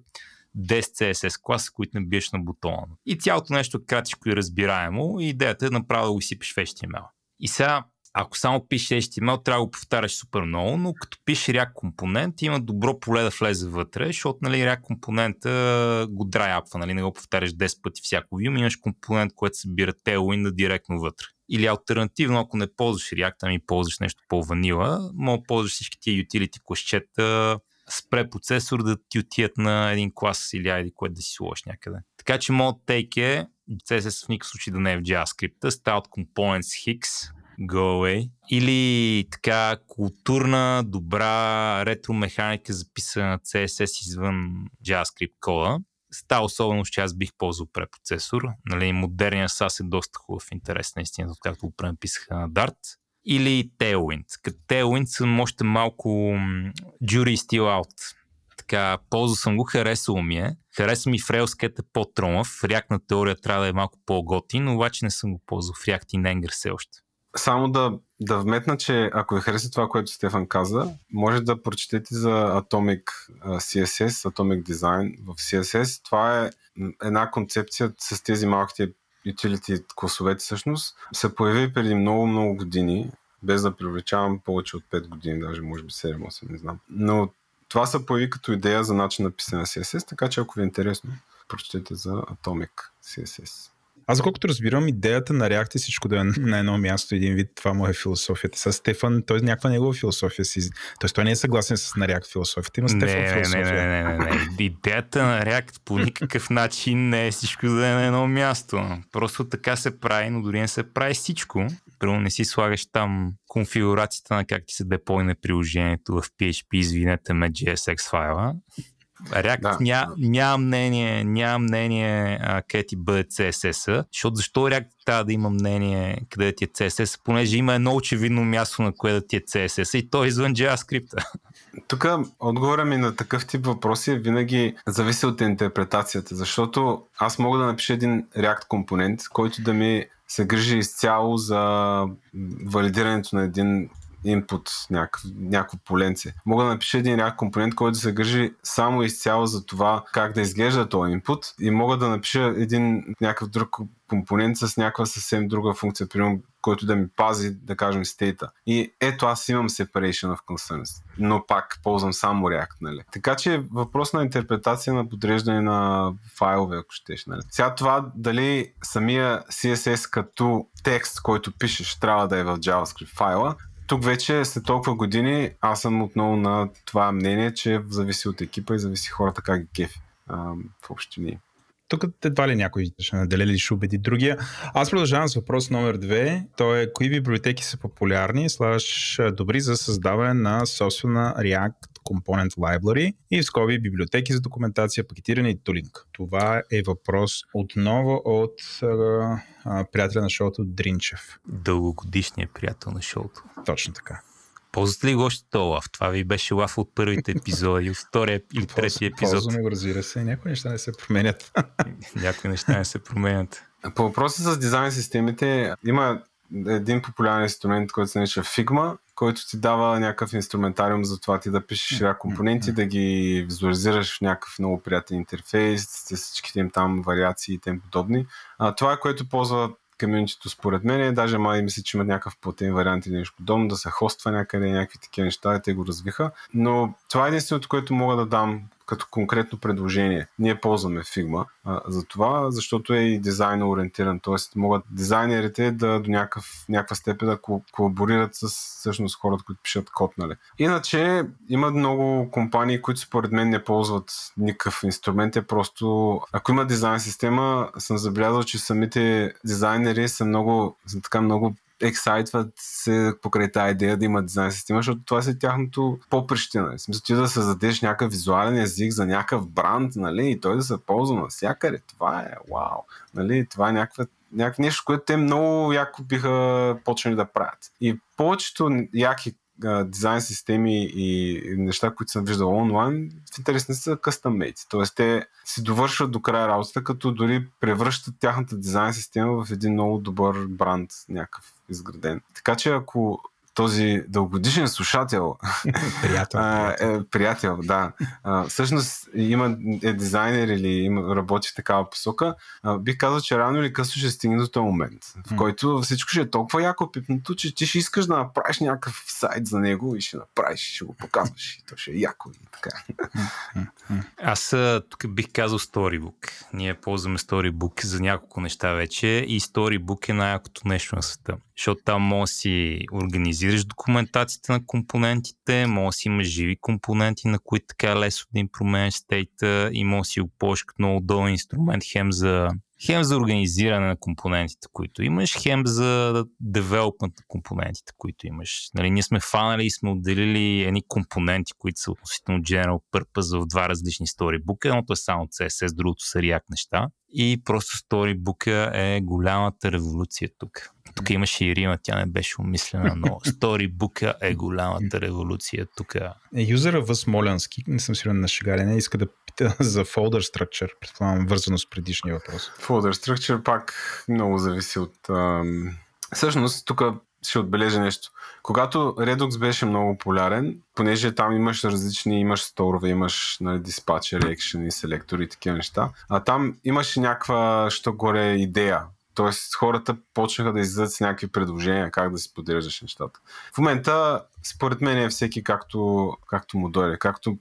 Speaker 2: 10 CSS класа, които не биеш на бутона. И цялото нещо е кратичко и разбираемо и идеята е направо да го сипеш в HTML. И сега ако само пишеш HTML, трябва да го повтаряш супер много, но като пишеш React компонент, има добро поле да влезе вътре, защото нали, React компонента го драйапва, нали, не го повтаряш 10 пъти всяко view, имаш компонент, който събира tailwind директно вътре. Или альтернативно, ако не ползваш React, ами ползваш нещо по-ванила, мога да ползваш всички тия utility класчета с препроцесор да ти отият на един клас или айди, което да си сложиш някъде. Така че моят тейк е CSS в никакъв случай да не е в JavaScript, Style Components Hicks, Go Away. Или така културна, добра ретро механика, записана на CSS извън JavaScript кода. Става особено, че аз бих ползвал препроцесор. Нали, модерният SAS е доста хубав интерес, наистина, откакто го пренаписаха на Dart. Или Tailwind. Като Tailwind съм още малко jury still out. Така, ползвал съм го, харесало ми е. Хареса ми фрейлската е по-тромав. React на теория трябва да е малко по-готин, обаче не съм го ползвал в React и Nenger все още.
Speaker 3: Само да, да вметна, че ако ви хареса това, което Стефан каза, може да прочетете за Atomic CSS, Atomic Design в CSS. Това е една концепция с тези малките utility класовете всъщност. Се появи преди много-много години, без да привлечавам повече от 5 години, даже може би 7-8, не знам. Но това се появи като идея за начин на писане на CSS, така че ако ви е интересно, прочетете за Atomic CSS.
Speaker 1: Аз, колкото разбирам, идеята на React е всичко да е [laughs] на едно място, един вид, това му е философията. С Стефан, той някаква негова философия си. Тоест, той не е съгласен с на React философията. Има Стефан
Speaker 2: не,
Speaker 1: философия.
Speaker 2: Не, не, не, не, [laughs] не. Идеята на React по никакъв начин не е всичко да е на едно място. Просто така се прави, но дори не се прави всичко. Първо не си слагаш там конфигурацията на как ти се деплойне приложението в PHP, извинете ме, JSX файла React да. ня, няма мнение, няма мнение а, къде ти бъде CSS, защото защо React трябва да има мнение къде ти е CSS, понеже има едно очевидно място на кое да ти е CSS и то е извън JavaScript.
Speaker 3: Тук отговора ми на такъв тип въпроси е винаги зависи от интерпретацията, защото аз мога да напиша един React компонент, който да ми се грижи изцяло за валидирането на един input, някакво, поленце. Мога да напиша един React компонент, който да се грижи само изцяло за това как да изглежда този input и мога да напиша един някакъв друг компонент с някаква съвсем друга функция, примерно, който да ми пази, да кажем, стейта. И ето аз имам separation of concerns, но пак ползвам само React, нали? Така че въпрос на интерпретация на подреждане на файлове, ако щеш, нали? Сега това дали самия CSS като текст, който пишеш, трябва да е в JavaScript файла, тук вече след толкова години аз съм отново на това мнение, че зависи от екипа и зависи хората как ги кефи в общини.
Speaker 1: Тук едва ли някой ще наделя ли ще убеди другия. Аз продължавам с въпрос номер две. То е кои библиотеки са популярни, слаш добри за създаване на собствена React Component Library и в скоби библиотеки за документация, пакетиране и тулинг. Това е въпрос отново от а, а, приятеля на шоуто Дринчев.
Speaker 2: Дългогодишният приятел на шоуто.
Speaker 1: Точно така.
Speaker 2: Ползвате ли го още то лав? Това ви беше лав от първите епизоди, от втория или третия епизод.
Speaker 1: Ползваме го, разбира се. Някои неща не се променят. [laughs]
Speaker 2: Някои неща не се променят.
Speaker 3: По въпроса с дизайн системите, има един популярен инструмент, който се нарича Figma, който ти дава някакъв инструментариум за това ти да пишеш ряд компоненти, да ги визуализираш в някакъв много приятен интерфейс, с всичките им там вариации и тем подобни. А, това е което ползва комьюнитито според мен. Даже май мисля, че има някакъв платен вариант или нещо подобно, да се хоства някъде, някакви такива неща, те го развиха. Но това е единственото, което мога да дам като конкретно предложение. Ние ползваме Figma а, за това, защото е и дизайн ориентиран, т.е. могат дизайнерите да до някакъв, някаква степен да колаборират с всъщност хората, които пишат код. Нали. Иначе има много компании, които според мен не ползват никакъв инструмент, е просто ако има дизайн система, съм забелязал, че самите дизайнери са много, са така много ексайтват се покрай тази идея да има дизайн система, защото това си тяхното по-прищина. В смисъл ти да създадеш някакъв визуален език за някакъв бранд, нали, и той да се ползва навсякъде. Това е вау. Нали, това е някаква някакво нещо, което те много яко биха почнали да правят. И повечето яки дизайн системи и неща, които съм виждал онлайн, в интерес не са custom made. Тоест те си довършват до края работата, като дори превръщат тяхната дизайн система в един много добър бранд, някакъв изграден. Така че ако този дългодишен слушател. [laughs]
Speaker 1: приятел.
Speaker 3: е, приятел, да. А, всъщност има е дизайнер или има, работи в такава посока. А, бих казал, че рано или късно ще стигне до този момент, в който всичко ще е толкова яко пипнато, че ти ще искаш да направиш някакъв сайт за него и ще направиш, ще го показваш и то ще е яко и така.
Speaker 2: Аз тук бих казал Storybook. Ние ползваме Storybook за няколко неща вече и Storybook е най-якото нещо на света. Защото там може да си организираш документацията на компонентите, може да си имаш живи компоненти, на които така лесно да им променеш стейта и може да си го като много удобен инструмент хем за хем за организиране на компонентите, които имаш, хем за девелопмент на компонентите, които имаш. Нали, ние сме фанали и сме отделили едни компоненти, които са относително general purpose в два различни сторибука. Едното е само CSS, другото са React неща. И просто сторибука е голямата революция тук. Тук имаше и Рима, тя не беше умислена, но [laughs] сторибука е голямата революция тук.
Speaker 1: Е, юзера Възмолянски, не съм сигурен на шега не иска да пита [laughs] за folder structure, предполагам вързано с предишния въпрос.
Speaker 3: Folder structure пак много зависи от... Ам... Всъщност, тук ще отбележа нещо. Когато Redux беше много популярен, понеже там имаш различни, имаш сторове, имаш нали, диспатчер, екшен и селектори и такива неща, а там имаше някаква, що горе, идея Тоест хората почнаха да излизат с някакви предложения как да си подреждаш нещата. В момента, според мен е всеки както, както му дойде. Както,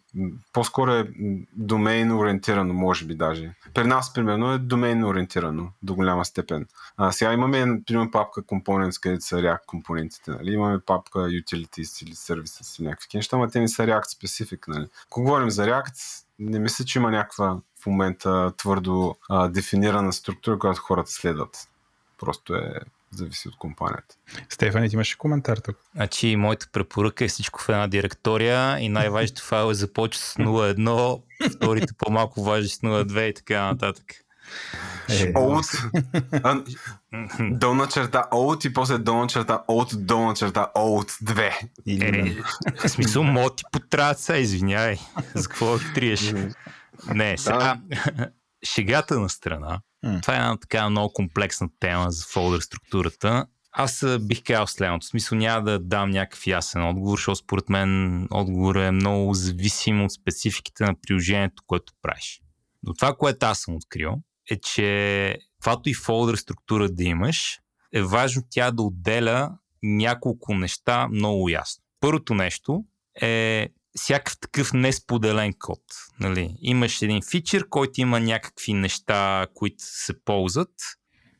Speaker 3: по-скоро е домейн ориентирано, може би даже. При нас, примерно, е домейн ориентирано до голяма степен. А, сега имаме, примерно, папка Components, където са React компонентите. Нали? Имаме папка Utilities или Services или някакви неща, но те не са React специфик. Нали? Ако говорим за React, не мисля, че има някаква в момента твърдо а, дефинирана структура, която хората следват. Просто е зависи от компанията.
Speaker 1: Стефани, ти имаш коментар тук?
Speaker 2: Значи, моята препоръка е всичко в една директория и най-важното файл е започва с 0.1, вторите по-малко важни с 0.2 и така нататък.
Speaker 3: Е, old, [laughs] долна черта old и после долна черта old, долна черта old 2.
Speaker 2: Е, в смисъл, [laughs] моти потрябват се, извинявай. За какво триеш? Не, сега, [laughs] шегата на страна, mm. това е една така много комплексна тема за фолдър структурата. Аз бих казал следното. В смисъл няма да дам някакъв ясен отговор, защото според мен отговор е много зависим от спецификите на приложението, което правиш. Но това, което аз съм открил, е, че каквато и фолдър структура да имаш, е важно тя да отделя няколко неща много ясно. Първото нещо е всякакъв такъв несподелен код. Нали? Имаш един фичър, който има някакви неща, които се ползват.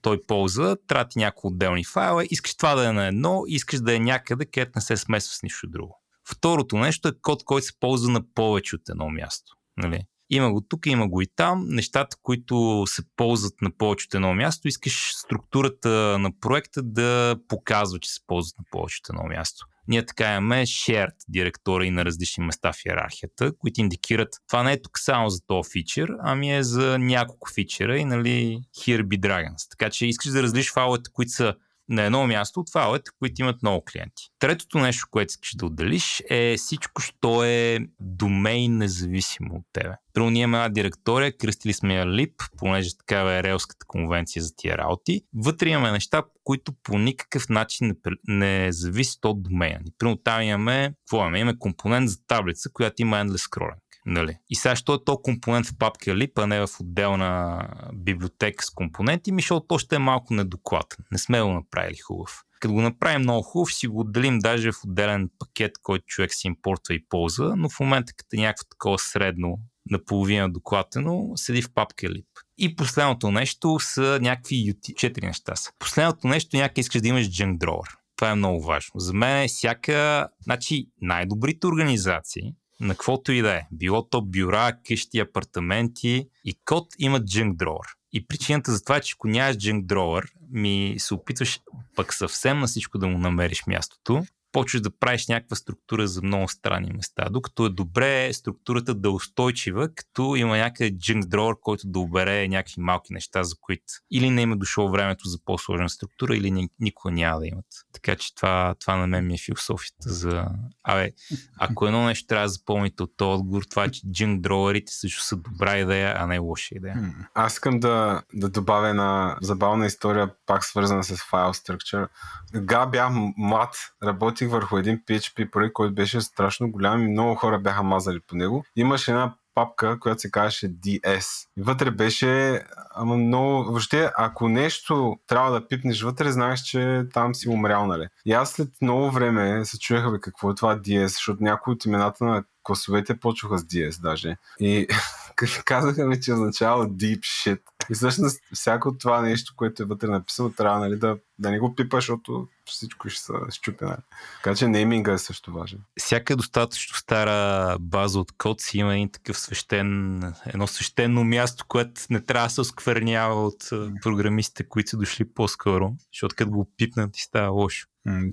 Speaker 2: Той ползва, трати няколко отделни файла, искаш това да е на едно, искаш да е някъде, където не се смесва с нищо друго. Второто нещо е код, който се ползва на повече от едно място. Нали? Има го тук, има го и там. Нещата, които се ползват на повече от едно място, искаш структурата на проекта да показва, че се ползват на повече от едно място. ние така имаме shared директори на различни места в иерархията, които индикират това не е тук само за този фичър, ами е за няколко фичера и нали here be dragons. Така че искаш да разлиш файловете, които са на едно място от файловете, които имат много клиенти. Третото нещо, което искаш да отделиш е всичко, що е домейн независимо от тебе. Първо ние имаме една директория, кръстили сме я LIP, понеже такава е Релската конвенция за тия работи. Вътре имаме неща, които по никакъв начин не, не зависят от домейна. Примерно там имаме, какво имаме? Имаме компонент за таблица, която има endless scrolling. Нали? И сега, що е то компонент в папка Lip, а не в отделна библиотека с компоненти, ми, защото то е малко недокладен. Не сме го направили хубав. Като го направим много хубав, си го отделим даже в отделен пакет, който човек си импортва и ползва, но в момента, като е някакво такова средно, наполовина докладено, седи в папка Lip. И последното нещо са някакви UT. Четири неща са. Последното нещо някак искаш да имаш junk drawer. Това е много важно. За мен е всяка... Значи, най-добрите организации, на каквото и да е. Било то бюра, къщи, апартаменти и код имат junk drawer. И причината за това е, че ако нямаш junk drawer, ми се опитваш пък съвсем на всичко да му намериш мястото почваш да правиш някаква структура за много странни места. Докато е добре структурата да е устойчива, като има някъде junk drawer, който да обере някакви малки неща, за които или не има дошло времето за по-сложна структура, или никога няма да имат. Така че това, това на мен ми е философията за... Абе, ако едно нещо трябва да запомните от този отговор, това е, че junk drawerите също са добра идея, а не лоша идея.
Speaker 3: Аз искам да, да добавя една забавна история, пак свързана с файл structure. Га бях млад, работих работих върху един PHP проект, който беше страшно голям и много хора бяха мазали по него. Имаше една папка, която се казваше DS. И вътре беше, ама много, въобще, ако нещо трябва да пипнеш вътре, знаеш, че там си умрял, нали? И аз след много време се чуеха, бе, какво е това DS, защото някои от имената на класовете почваха с DS даже. И [laughs] казаха ми, че означава deep shit. И всъщност всяко това нещо, което е вътре написано, трябва нали, да, да не го пипаш, защото всичко ще се щупи. Нали. Така че нейминга е също важен.
Speaker 2: Всяка достатъчно стара база от код си има един такъв свещен, едно свещено място, което не трябва да се осквернява от програмистите, които са дошли по-скоро, защото като го пипнат и става лошо.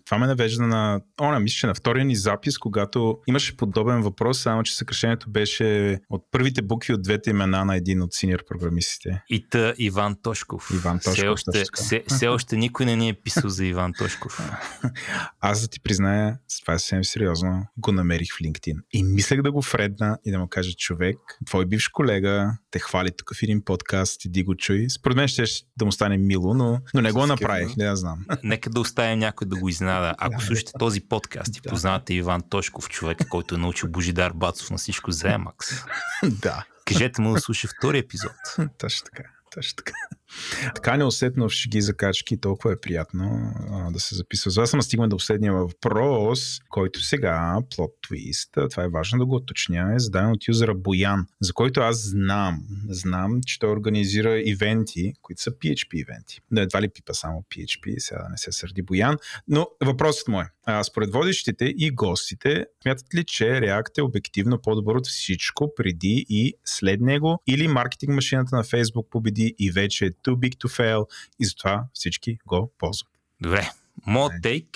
Speaker 1: Това ме навежда на, о, не, мисля, че на втория ни запис, когато имаше подобен въпрос, само че съкръщението беше от първите букви от двете имена на един от синьор програмистите.
Speaker 2: И та Иван Тошков.
Speaker 1: Иван Тошков.
Speaker 2: Все още, все, все още никой не ни е писал за Иван Тошков. [laughs]
Speaker 1: Аз да ти призная, това е съвсем сериозно, го намерих в LinkedIn. И мислех да го фредна и да му кажа, човек, твой бивш колега те хвали тук в един подкаст, иди го чуй. Според мен ще да му стане мило, но, но не го направих, не да знам. [laughs]
Speaker 2: Нека да оставим някой да го изненада. [laughs] Ако да, слушате този подкаст и познавате Иван Тошков, човек, който е научил Божидар Бацов на всичко за Emacs,
Speaker 1: да.
Speaker 2: Кажете му да слуша втори епизод. [laughs]
Speaker 1: Точно така. Точно така. Така неусетно в шеги закачки, толкова е приятно а, да се записва. За съм стигаме до последния въпрос, който сега, плот твист, това е важно да го уточня, е зададен от юзера Боян, за който аз знам, знам, че той организира ивенти, които са PHP ивенти. Да едва ли пипа само PHP, сега да не се сърди Боян, но въпросът му е, а, според водещите и гостите, смятат ли, че React е обективно по-добър от всичко преди и след него или маркетинг машината на Facebook победи и вече е too big to fail и затова всички го ползват.
Speaker 2: Добре. Моят тейк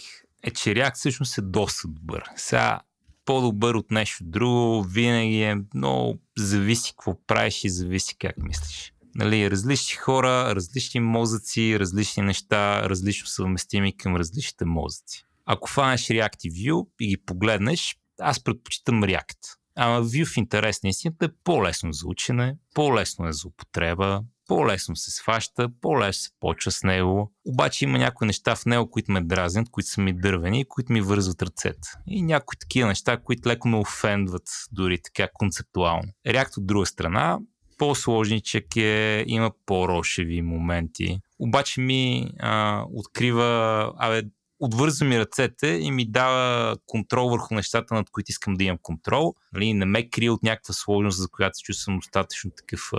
Speaker 2: е, че React всъщност е доста добър. Сега по-добър от нещо друго, винаги е много зависи какво правиш и зависи как мислиш. Нали, различни хора, различни мозъци, различни неща, различно съвместими към различните мозъци. Ако фанеш React и Vue и ги погледнеш, аз предпочитам React. Ама Vue в интерес на истината е по-лесно за учене, по-лесно е за употреба, по-лесно се схваща, по-лесно се почва с него. Обаче има някои неща в него, които ме дразнят, които са ми дървени и които ми вързват ръцете. И някои такива неща, които леко ме офендват, дори така концептуално. React от друга страна, по-сложничък е, има по-рошеви моменти. Обаче ми а, открива, абе, отвързва ми ръцете и ми дава контрол върху нещата, над които искам да имам контрол. Нали, не ме крие от някаква сложност, за която се чувствам достатъчно такъв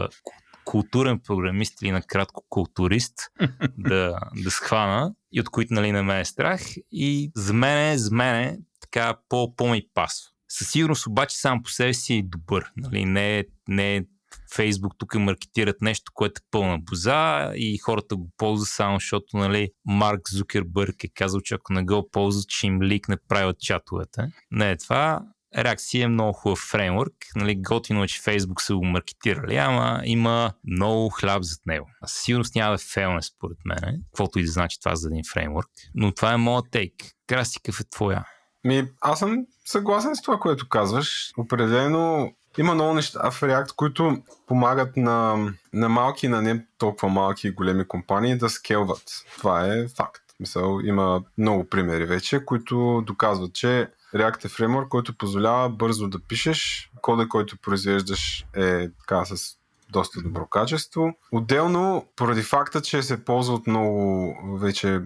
Speaker 2: културен програмист или накратко културист [laughs] да, да схвана и от които нали, не ме е страх. И за мен, за мен така по, по-ми пасва. Със сигурност обаче сам по себе си е добър. Нали? Не, е, не е Facebook тук маркетират нещо, което е пълна боза и хората го ползват само защото нали, Марк Зукербърг е казал, че ако не го ползват, ще им ликне правят чатовете. Не е това. React е много хубав фреймворк. Нали, готино е, че Facebook са го маркетирали, ама има много хляб зад него. А със няма да е фейлне според мен, каквото и да значи това за един фреймворк. Но това е моят тейк. Краси, какъв е твоя?
Speaker 3: Ми, аз съм съгласен с това, което казваш. Определено има много неща в React, които помагат на, на малки, на не толкова малки и големи компании да скелват. Това е факт. Мисъл, има много примери вече, които доказват, че React е фреймворк, който позволява бързо да пишеш. Кода, който произвеждаш е така с доста добро качество. Отделно, поради факта, че се ползва от много вече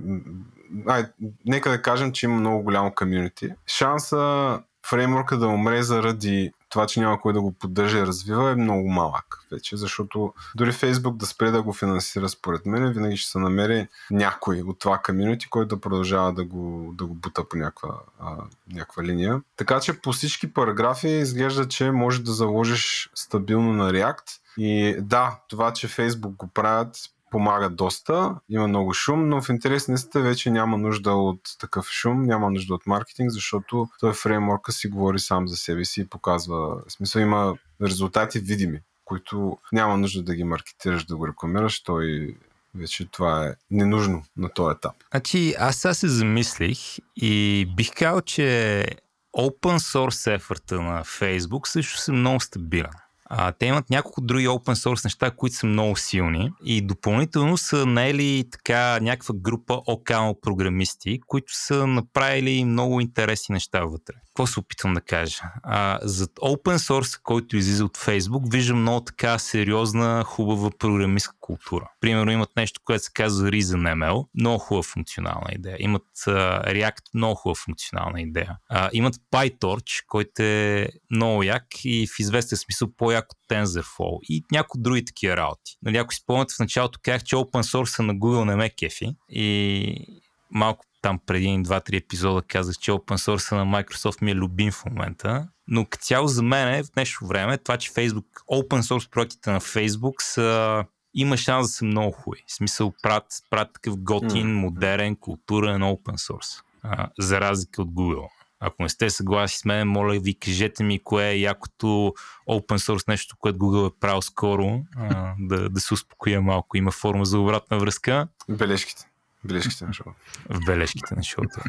Speaker 3: ай, нека да кажем, че има много голямо комьюнити. Шанса фреймворка да умре заради това, че няма кой да го поддържа и развива е много малък вече, защото дори Фейсбук да спре да го финансира според мен, винаги ще се намери някой от това комьюнити, който да продължава да го, да го бута по някаква, а, някаква линия. Така че по всички параграфи изглежда, че може да заложиш стабилно на React. И да, това, че Фейсбук го правят, помага доста, има много шум, но в интерес на вече няма нужда от такъв шум, няма нужда от маркетинг, защото той фреймворка си говори сам за себе си и показва, в смисъл има резултати видими, които няма нужда да ги маркетираш, да го рекламираш, той вече това е ненужно на този етап.
Speaker 2: Значи аз сега се замислих и бих казал, че open source ефорта на Facebook също са много стабилен. А, те имат няколко други open source неща, които са много силни и допълнително са наели така някаква група окално програмисти, които са направили много интересни неща вътре. Какво се опитвам да кажа? А, зад open source, който излиза от Facebook, виждам много така сериозна, хубава програмистка култура. Примерно имат нещо, което се казва ReasonML, много хубава функционална идея. Имат uh, React, много хубава функционална идея. Uh, имат PyTorch, който е много як и в известен смисъл по-як от TensorFlow и някои други такива работи. Нали, ако спомняте в началото, казах, че open source на Google не ме кефи и малко там преди 2-3 епизода казах, че open source на Microsoft ми е любим в момента. Но цяло за мен в днешно време това, че Facebook, open source проектите на Facebook са има шанс да са много хубави. В смисъл правят, правят такъв готин, mm. модерен, културен open source. А, за разлика от Google. Ако не сте съгласи с мен, моля ви, кажете ми кое е якото open source нещо, което Google е правил скоро, а, [laughs] да, да се успокоя малко. Има форма за обратна връзка.
Speaker 3: Бележките. Бележките на шоуто.
Speaker 2: В бележките на шоуто.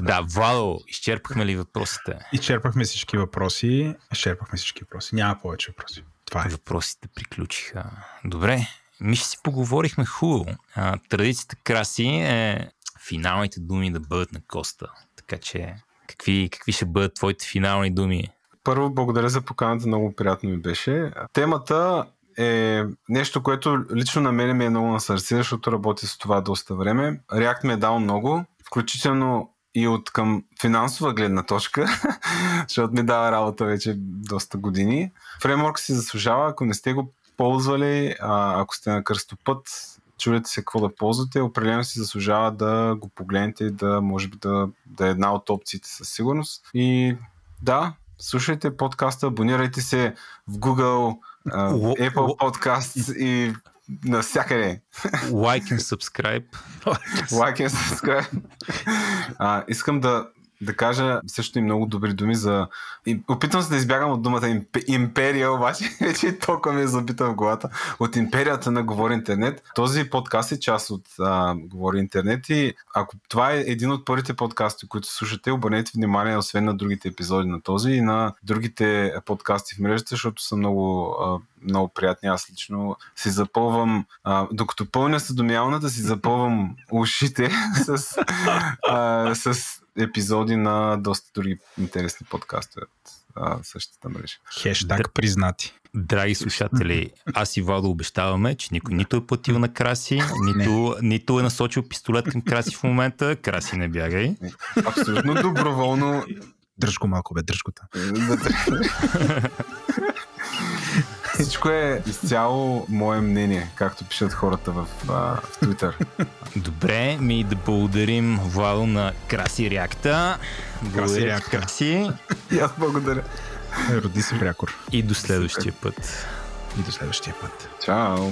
Speaker 2: да, Владо, изчерпахме ли въпросите?
Speaker 1: Изчерпахме всички въпроси. Изчерпахме всички въпроси. Няма повече въпроси. Това е.
Speaker 2: Въпросите приключиха. Добре, ми ще си поговорихме хубаво. А, традицията краси е финалните думи да бъдат на Коста. Така че, какви, какви ще бъдат твоите финални думи?
Speaker 3: Първо, благодаря за поканата, много приятно ми беше. Темата е нещо, което лично на мен ми е много на сърце, защото работя с това доста време. React ми е дал много, включително и от към финансова гледна точка, [laughs] защото ми дава работа вече доста години. Фреймворк си заслужава, ако не сте го ползвали, а, ако сте на кръстопът, чудете се какво да ползвате, определено си заслужава да го погледнете и да може би да, да е една от опциите със сигурност. И да, слушайте подкаста, абонирайте се в Google, Apple Podcasts и навсякъде.
Speaker 2: Like and subscribe.
Speaker 3: like and subscribe. а, искам да да кажа също и много добри думи за... Опитвам се да избягам от думата империя, обаче [laughs] вече толкова ми е забита в главата. От империята на Говори Интернет. Този подкаст е част от а, Говори Интернет и ако това е един от първите подкасти, които слушате, обърнете внимание освен на другите епизоди на този и на другите подкасти в мрежата, защото са много а, много приятни. Аз лично си запълвам, а, докато пълня съдомяваната, си запълвам ушите [laughs] с, а, с епизоди на доста други интересни подкасти от а, същата мрежа.
Speaker 1: Хештаг признати.
Speaker 2: Драги слушатели, аз и Владо обещаваме, че никой нито е платил на Краси, [laughs] нито, нито е насочил пистолет към Краси в момента. Краси, не бягай.
Speaker 3: Абсолютно доброволно.
Speaker 1: Дръж го малко, бе, дръж го [laughs]
Speaker 3: Всичко е изцяло мое мнение, както пишат хората в, а, в Twitter.
Speaker 2: Добре, ми да благодарим Владо на Краси Реакта.
Speaker 1: Краси Реакта.
Speaker 2: Краси.
Speaker 3: И аз благодаря.
Speaker 1: Роди се прякор.
Speaker 2: И до следващия път.
Speaker 1: и до следващия път.
Speaker 3: Чао!